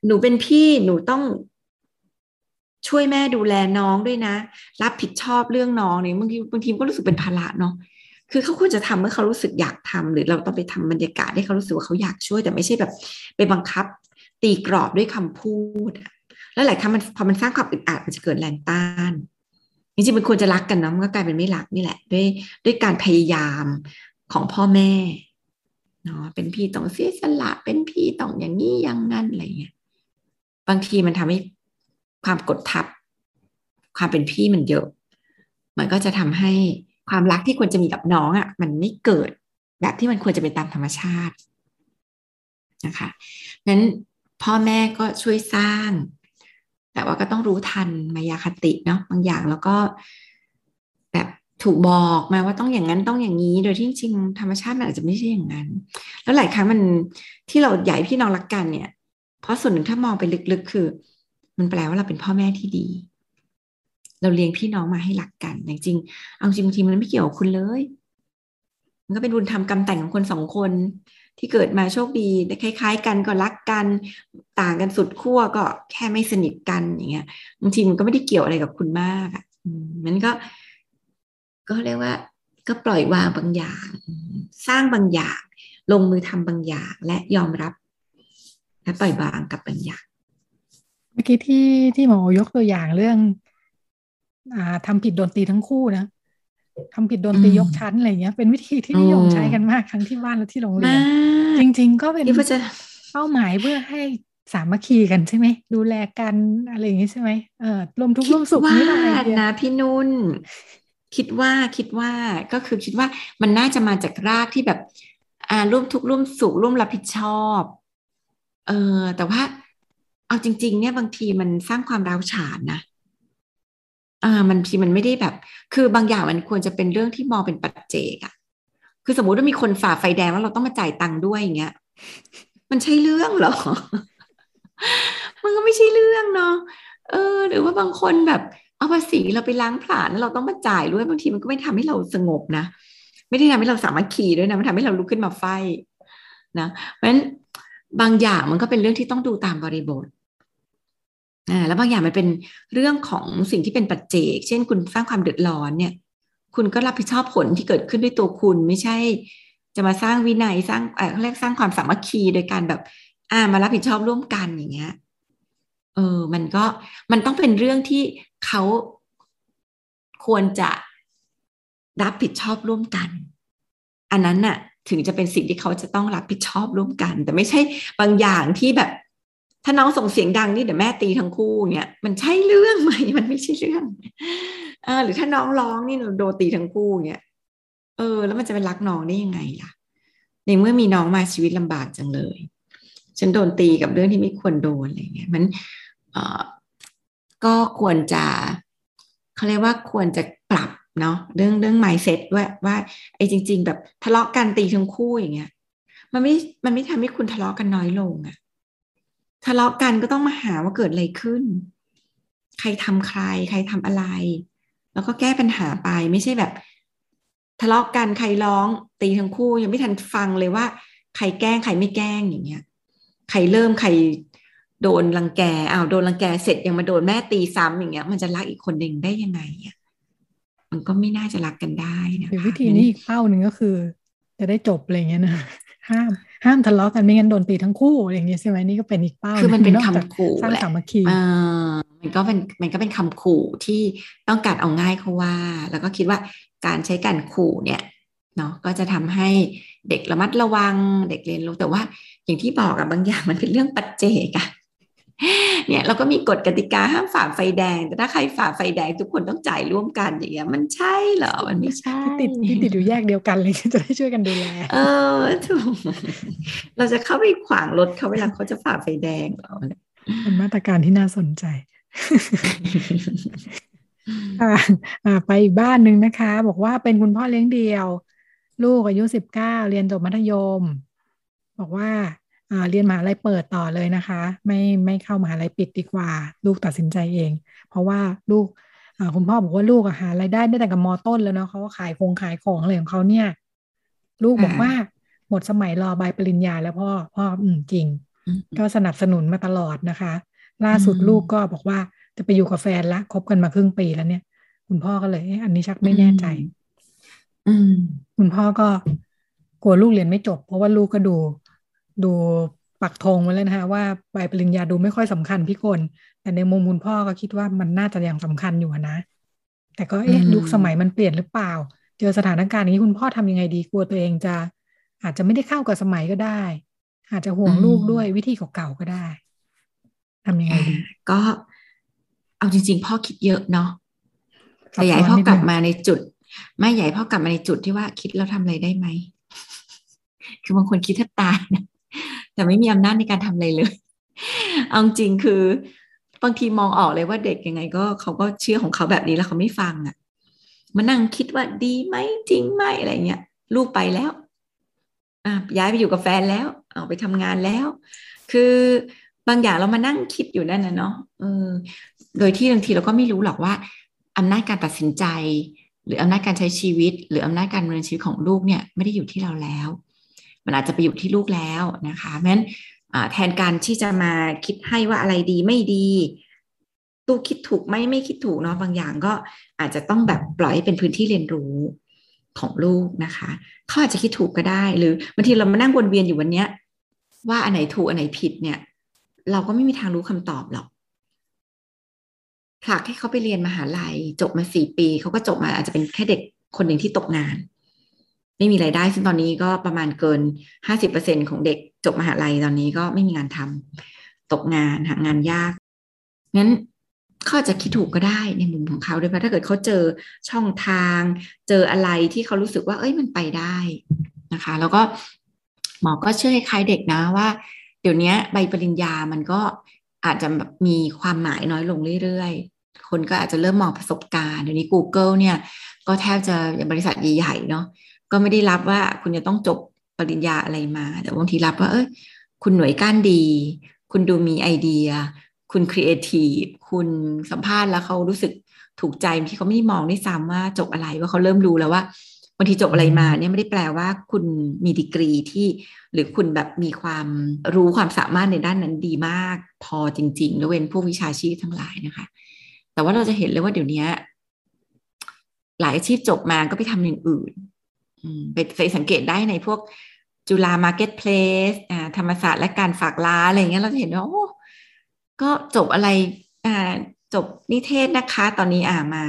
หนูเป็นพี่หนูต้องช่วยแม่ดูแลน้องด้วยนะ รับผิดชอบเรื่องน้องเนี่ยบางทีบางทีก็รู้สึกเป็นภาระเนาะคือเขาควรจะทำเมื่อเขารู้สึกอยากทำหรือเราต้องไปทำบรรยากาศให้เขารู้สึกว่าเขาอยากช่วยแต่ไม่ใช่แบบ ไปบังคับ ตีกรอบด้วยคำพูดแล้วหลายครั้งมันพอมันสร้างความอึดอัดมันจะเกิดแรงต้านจริงๆมันควรจะรักกันนะมันก็กลายเป็นไม่รักนี่แหละ ด้วยด้วยการพยายามของพ่อแม่เนาะเป็นพี่ต้องเสียสละเป็นพี่ต้องอย่างนี้อย่างนั้นอะไรเงี้ย บางทีมันทำให้ความกดทับ ความเป็นพี่มันเยอะ มันก็จะทำให้ความรักที่ควรจะมีกับน้องอะ่ะ มันไม่เกิดแบบที่มันควรจะเป็นตามธรรมชาตินะคะนั้นพ่อแม่ก็ช่วยสร้าง แต่ว่าก็ต้องรู้ทันมายาคติเนาะบางอย่างแล้วก็แบบถูกบอกมาว่าต้องอย่างนั้นต้องอย่างนี้ โดยที่จริงธรรมชาติมันอาจจะไม่ใช่อย่างนั้น แล้วหลายครั้งมันที่เราใหญ่พี่น้องรักกันเนี่ย เพราะส่วนหนึ่งถ้ามองไปลึกๆ คือ มันแปลว่าเราเป็นพ่อแม่ที่ดี เราเลี้ยงพี่น้องมาให้รักกันจริงๆเอาจริงบางทีมันไม่เกี่ยวกับคุณเลย มันก็เป็นบุญธรรมกรรมแต่งของคนสองคน ที่เกิดมาโชคดีคล้าย ๆ กันก็รักกัน ต่างกันสุดขั้วก็แค่ไม่สนิทกันอย่างเงี้ยบางทีมันก็ไม่ได้เกี่ยวอะไรกับคุณมากอะมันก็ ก็เรียกว่า ก็ปล่อยวางบางอย่าง สร้างบางอย่าง ลงมือทำบางอย่าง และยอมรับ และปล่อยวางกับบางอย่างเมื่อกี้ที่ที่หมอยกตัวอย่างเรื่อง อ่าทำผิดโดนตีทั้งคู่นะทำผิดโดนตียกชั้นอะไรเงี้ย เป็นวิธีที่นิยมใช้กันมากทั้งที่บ้านและที่โรงเรียน จริง ๆ ก็เป็นเป้าหมายเพื่อให้สามัคคีกันใช่ไหม ดูแลกันอะไรอย่างนี้ใช่ไหมเออรวมทุกข์รวมสุขนี่นะนะพี่นุ่น คิดว่าคิดว่าก็คือคิดว่ามันน่าจะมาจากรากที่แบบ อ่าร่วมทุกข์ร่วมสุขร่วมรับผิดชอบ เออแต่ว่าเอาจริง ๆ เนี่ยบางทีมันสร้างความร้าวฉานนะอ่ามันทีมันไม่ได้แบบ คือบางอย่างมันควรจะเป็นเรื่องที่มองเป็นปัจเจกอะคือสมมุติว่ามีคนฝ่าไฟแดงแล้วเราต้องมาจ่ายตังค์ด้วยอย่างเงี้ยมันใช่เรื่องหรอ มันก็ไม่ใช่เรื่องเนาะเออ หรือว่าบางคนแบบเอาภาษีเราไปล้างผลาญแล้วเราต้องมาจ่ายด้วยบางทีมันก็ไม่ทำให้เราสงบนะไม่ได้ทำให้เราสามารถขี่ด้วยนะมันทำให้เราลุกขึ้นมาไฟนะเพราะฉะนั้น บางอย่างมันก็เป็นเรื่องที่ต้องดูตามบริบทอ่าแล้วบางอย่างมันเป็นเรื่องของสิ่งที่เป็นปัจเจก เช่น คุณสร้างความเดือดร้อนเนี่ย คุณก็รับผิดชอบผลที่เกิดขึ้นด้วยตัวคุณไม่ใช่ จะมาสร้างวินัยสร้างเออเรียกสร้างความสามัคคีโดยการแบบ อ่ามารับผิดชอบร่วมกันอย่างเงี้ยเออ มันก็มันต้องเป็นเรื่องที่เขาควรจะรับผิดชอบร่วมกัน อันนั้นน่ะ ถึงจะเป็นสิ่งที่เขาจะต้องรับผิดชอบร่วมกัน แต่ไม่ใช่บางอย่างที่แบบ ถ้าน้องส่งเสียงดังนี่เดี๋ยวแม่ตีทั้งคู่เนี่ยมันใช่เรื่องไหมมันไม่ใช่เรื่องเออหรือถ้าน้องร้องนี่โดนตีทั้งคู่เนี่ยเออ แล้วมันจะเป็นรักน้องได้ยังไงล่ะในเมื่อมีน้องมาชีวิตลำบากจังเลย ฉันโดนตีกับเรื่องที่ไม่ควรโดนอะไรเงี้ยมันเออก็ควรจะเขาเรียกว่าควรจะปรับ เนาะเรื่องเรื่องไมเซ็ตว่าว่าไอ้จริง ๆ แบบทะเลาะกันตีทั้งคู่อย่างเงี้ย มันไม่มันไม่ทำให้คุณทะเลาะกันน้อยลงอะทะเลาะกันก็ต้องมาหาว่าเกิดอะไรขึ้น ใครทำใคร ใครทำอะไร แล้วก็แก้ปัญหาไปไม่ใช่แบบ ทะเลาะกันใครร้องตีทั้งคู่ยังไม่ทันฟังเลยว่า ใครแกล้งใครไม่แกล้งอย่างเงี้ย ใครเริ่มใครโดนรังแกอ้าวโดนรังแกเสร็จยังมาโดนแม่ตีซ้ำอย่างเงี้ย มันจะรักอีกคนหนึ่งได้ยังไงอะ มันก็ไม่น่าจะรักกันได้นะวิธีนี้อีกเป้าหนึ่งก็คือ จะได้จบอะไรเงี้ยนะห้ามห้ามทะเลาะกันไม่งั้นโดนตีทั้งคู่อย่างนี้ใช่ไหมนี่ก็เป็นอีกเป้าคือมันเป็นคำขู่สร้างสามัคคีอ่ามันก็เป็นมันก็เป็นคำขู่ที่ต้องการเอาง่ายเขาว่า แล้วก็คิดว่าการใช้การขู่เนี่ยเนาะก็จะทำให้เด็กระมัดระวังเด็กเรียนรู้แต่ว่าอย่างที่บอกอะบางอย่างมันเป็นเรื่องปัจเจกอะ เนี่ยเราก็มีกฎกติกาห้ามฝ่าไฟแดง แต่ถ้าใครฝ่าไฟแดงทุกคนต้องจ่ายร่วมกันอย่างเงี้ยมันใช่เหรอมันไม่ใช่ที่ติดที่ติดอยู่แยกเดียวกันเลยจะได้ช่วยกันดูแลเออถูกเราจะเข้าไปขวางรถเขาเวลาเขาจะฝ่าไฟแดงเราเป็นมาตรการที่น่าสนใจไปอีกบ้านหนึ่งนะคะ บอกว่าเป็นคุณพ่อเลี้ยงเดียว ลูกอายุสิบเก้าเรียนจบมัธยม บอกว่า เรียนมหาลัยเปิดต่อเลยนะคะ ไม่ไม่เข้ามหาลัยปิดดีกว่า ลูกตัดสินใจเอง เพราะว่าลูกคุณพ่อบอกว่าลูกหารายได้ได้แต่กับมอต้นแล้วเนาะเขาขายคงขายของอะไรของเขาเนี่ย ลูกบอกว่าหมดสมัยรอใบปริญญาแล้วพ่อพ่ออืมจริง ก็สนับสนุนมาตลอดนะคะ ล่าสุดลูกก็บอกว่าจะไปอยู่กับแฟนละคบกันมาครึ่งปีแล้วเนี่ย คุณพ่อก็เลยอันนี้ชักไม่แน่ใจ อืม คุณพ่อก็กลัวลูกเรียนไม่จบ เพราะว่าลูกก็ดู ดูปักธงไว้แล้วนะคะว่าใบปริญญาดูไม่ค่อยสำคัญพี่คนแต่ในมุมคุณพ่อก็คิดว่ามันน่าจะยังสำคัญอยู่นะ แต่ก็เอ๊ะยุคสมัยมันเปลี่ยนหรือเปล่า เจอสถานการณ์นี้คุณพ่อทำยังไงดีกลัวตัวเองจะ อาจจะไม่ได้เข้ากับสมัยก็ได้ อาจจะห่วงลูกด้วยวิธีเก่าๆก็ได้ทำยังไงดีก็เอาจริง ๆ พ่อคิดเยอะเนาะแต่ใหญ่พ่อกลับมาในจุด ไม่ใหญ่พ่อกลับมาในจุดที่ว่าคิดแล้วทำอะไรได้ไหมคือบางคนคิดแทบตายนะ แต่ไม่มีอำนาจในการทำอะไรเลย เอาจริงคือบางทีมองออกเลยว่าเด็กยังไงก็เขาก็เชื่อของเขาแบบนี้แล้วเขาไม่ฟังอะ่ะมานั่งคิดว่าดีไหมจริงไหมอะไรเงี้ยลูกไปแล้วอะย้ายไปอยู่กับแฟนแล้วเอาไปทำงานแล้ว คือบางอย่างเรามานั่งคิดอยู่นั่นนะเนาะเออโดยที่บางทีเราก็ไม่รู้หรอกว่าอำนาจการตัดสินใจ หรืออำนาจการใช้ชีวิต หรืออำนาจการดำเนินชีวิตของลูกเนี่ยไม่ได้อยู่ที่เราแล้ว มันอาจจะไปอยู่ที่ลูกแล้วนะคะเพราะฉะนั้นแทนการที่จะมาคิดให้ว่าอะไรดีไม่ดีตูคิดถูกไหมไม่คิดถูกเนาะบางอย่างก็อาจจะต้องแบบปล่อยให้เป็นพื้นที่เรียนรู้ของลูกนะคะเขาอาจจะคิดถูกก็ได้ หรือบางทีเรามานั่งวนเวียนอยู่วันเนี้ย ว่าอันไหนถูกอันไหนผิดเนี่ย เราก็ไม่มีทางรู้คำตอบหรอกผลักให้เขาไปเรียนมหาลัย จบมาสี่ปีเขาก็จบมาอาจจะเป็นแค่เด็กคนหนึ่งที่ตกงาน ไม่มีไรายได้ ซึ่งตอนนี้ก็ประมาณเกินห้าสิบเปอร์เซ็นของเด็กจบมหาลัยตอนนี้ก็ไม่มีงานทำตกงานหางานยากงั้นเขาจะคิดถูกก็ได้ในมุมของเขาด้วยเพราะถ้าเกิดเขาเจอช่องทาง เจออะไรที่เขารู้สึกว่า เอ้ยมันไปได้นะคะ แล้วก็หมอก็เชื่อคล้ายเด็กนะว่า เดี๋ยวนี้ใบปริญญามันก็อาจจะมีความหมายน้อยลงเรื่อยๆ คนก็อาจจะเริ่มมองประสบการณ์เดี๋ยวนี้ Google เนี่ย ก็แทบจะบริษัทใหญ่ๆเนาะ ก็ไม่ได้รับว่าคุณจะต้องจบปริญญาอะไรมา แต่บางทีรับว่า เอ้ย คุณหน่วยก้านดี คุณดูมีไอเดีย คุณครีเอทีฟคุณสัมภาษณ์แล้วเขารู้สึกถูกใจที่เขาไม่ได้มองด้ซ้ำว่าจบอะไรว่าเขาเริ่มรู้แล้วว่าบางทีจบอะไรมาเนี่ยไม่ได้แปลว่าคุณมีดีกรีที่หรือคุณแบบมีความรู้ความสามารถในด้านนั้นดีมาก พอจริงๆแล้วเว้นพวกวิชาชีพทั้งหลายนะคะ แต่ว่าเราจะเห็นเลยว่าเดี๋ยวนี้หลายอาชีพจบมาก็ไปทำอย่างอื่น ไปใส่สังเกตได้ในพวกจุฬามาร์เก็ตเพลสธรรมศาสตร์และการฝากร้านอะไรเงี้ยเราจะเห็นว่าโอ้ก็จบอะไรจบนิเทศนะคะ ตอนนี้อ่ามา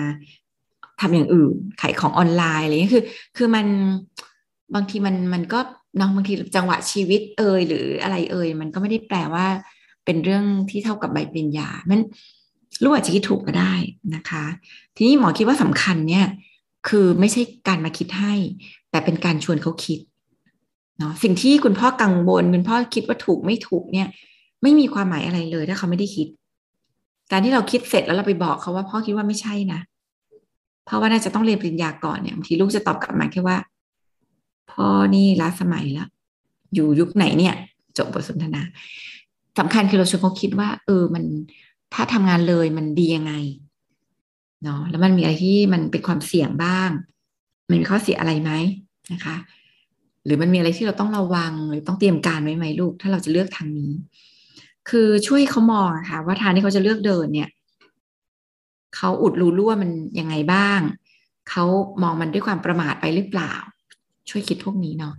ทำอย่างอื่นขายของออนไลน์อะไรเงี้ยคือ คือมันบางทีมันมันก็น้องบางทีจังหวะชีวิตเอ่ยหรืออะไรเอ่ยมันก็ไม่ได้แปลว่าเป็นเรื่องที่เท่ากับใบปริญญามันรู้อาจจะคิดถูกก็ได้นะคะ ทีนี้หมอคิดว่าสำคัญเนี่ย คือไม่ใช่การมาคิดให้ แต่เป็นการชวนเขาคิดเนาะสิ่งที่คุณพ่อกังวลคุณพ่อคิดว่าถูกไม่ถูกเนี่ย ไม่มีความหมายอะไรเลยถ้าเขาไม่ได้คิด การที่เราคิดเสร็จแล้วเราไปบอกเขาว่าพ่อคิดว่าไม่ใช่นะเพราะว่าน่าจะต้องเรียนปริญญาก่อนเนี่ยบางทีลูกจะตอบกลับมาแค่ว่า พ่อนี่ล้าสมัยแล้วอยู่ยุคไหนเนี่ย จบบทสนทนาสำคัญคือเราชวนเขาคิดว่า เออมันถ้าทำงานเลยมันดียังไง เนาะแล้วมันมีอะไรที่มันเป็นความเสี่ยงบ้าง มันมีข้อเสียอะไรไหมนะคะ หรือมันมีอะไรที่เราต้องระวังหรือต้องเตรียมการไว้ไหมลูก ถ้าเราจะเลือกทางนี้ คือช่วยเขามองค่ะ ว่าทางที่เขาจะเลือกเดินเนี่ยเขาอุดรูรั่วมันยังไงบ้างเขามองมันด้วยความประมาทไปหรือเปล่า ช่วยคิดพวกนี้เนาะ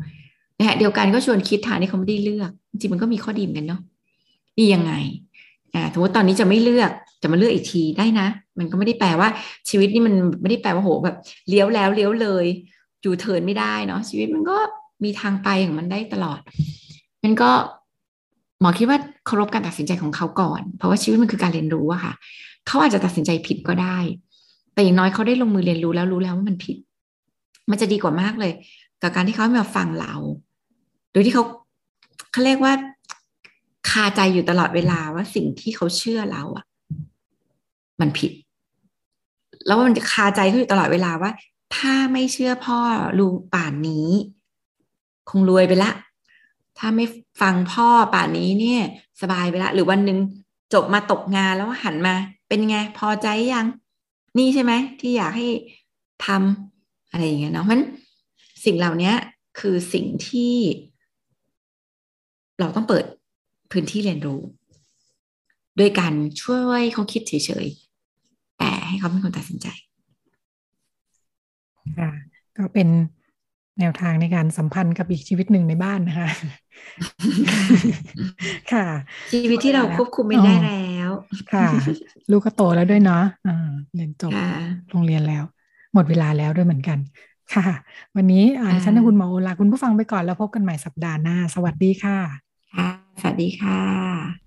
นะฮะเดียวกันก็ชวนคิดทางที่เขาไม่ได้เลือก จริงมันก็มีข้อดีเหมือนกันเนาะดียังไงอ่าสมมติตอนนี้จะไม่เลือก จะมาเลือกอีกทีได้นะ มันก็ไม่ได้แปลว่าชีวิตนี่มันไม่ได้แปลว่าโหแบบเลี้ยวแล้วเลี้ยวเลยอยู่เทินไม่ได้เนาะชีวิตมันก็มีทางไปของมันได้ตลอดมันก็หมอคิดว่าเคารพการตัดสินใจของเขาก่อน เพราะว่าชีวิตมันคือการเรียนรู้อะค่ะ เขาอาจจะตัดสินใจผิดก็ได้ แต่อย่างน้อยเขาได้ลงมือเรียนรู้แล้วรู้แล้วว่ามันผิด มันจะดีกว่ามากเลย กับการที่เขามาฟังเรา โดยที่เขาเขาเรียกว่าคาใจอยู่ตลอดเวลาว่าสิ่งที่เขาเชื่อเราอะ มันผิด แล้วมันจะคาใจเขาอยู่ตลอดเวลาว่า ถ้าไม่เชื่อพ่อลูป่านนี้ คงรวยไปละ ถ้าไม่ฟังพ่อป่านนี้เนี่ย สบายไปละ หรือวันหนึ่งจบมาตกงานแล้วหันมา เป็นไงพอใจยัง นี่ใช่ไหมที่อยากให้ทำอะไรอย่างเงี้ยเนาะมันสิ่งเหล่านี้คือสิ่งที่ เราต้องเปิดพื้นที่เรียนรู้ โดยการช่วยเขาคิดเฉย ให้เขาเป็นคนตัดสินใจค่ะก็เป็นแนวทางในการสัมพันธ์กับอีกชีวิตหนึ่งในบ้านนะคะ ค่ะ ชีวิตที่เราควบคุมไม่ได้แล้ว ค่ะ ลูกก็โตแล้วด้วยเนาะอ่าเรียนจบค่ะโรงเรียนแล้ว หมดเวลาแล้วด้วยเหมือนกัน ค่ะ วันนี้อ่าอ่าฉันและคุณหมอโอลาคุณผู้ฟังไปก่อนแล้วพบกันใหม่สัปดาห์หน้า สวัสดีค่ะ ค่ะ สวัสดีค่ะ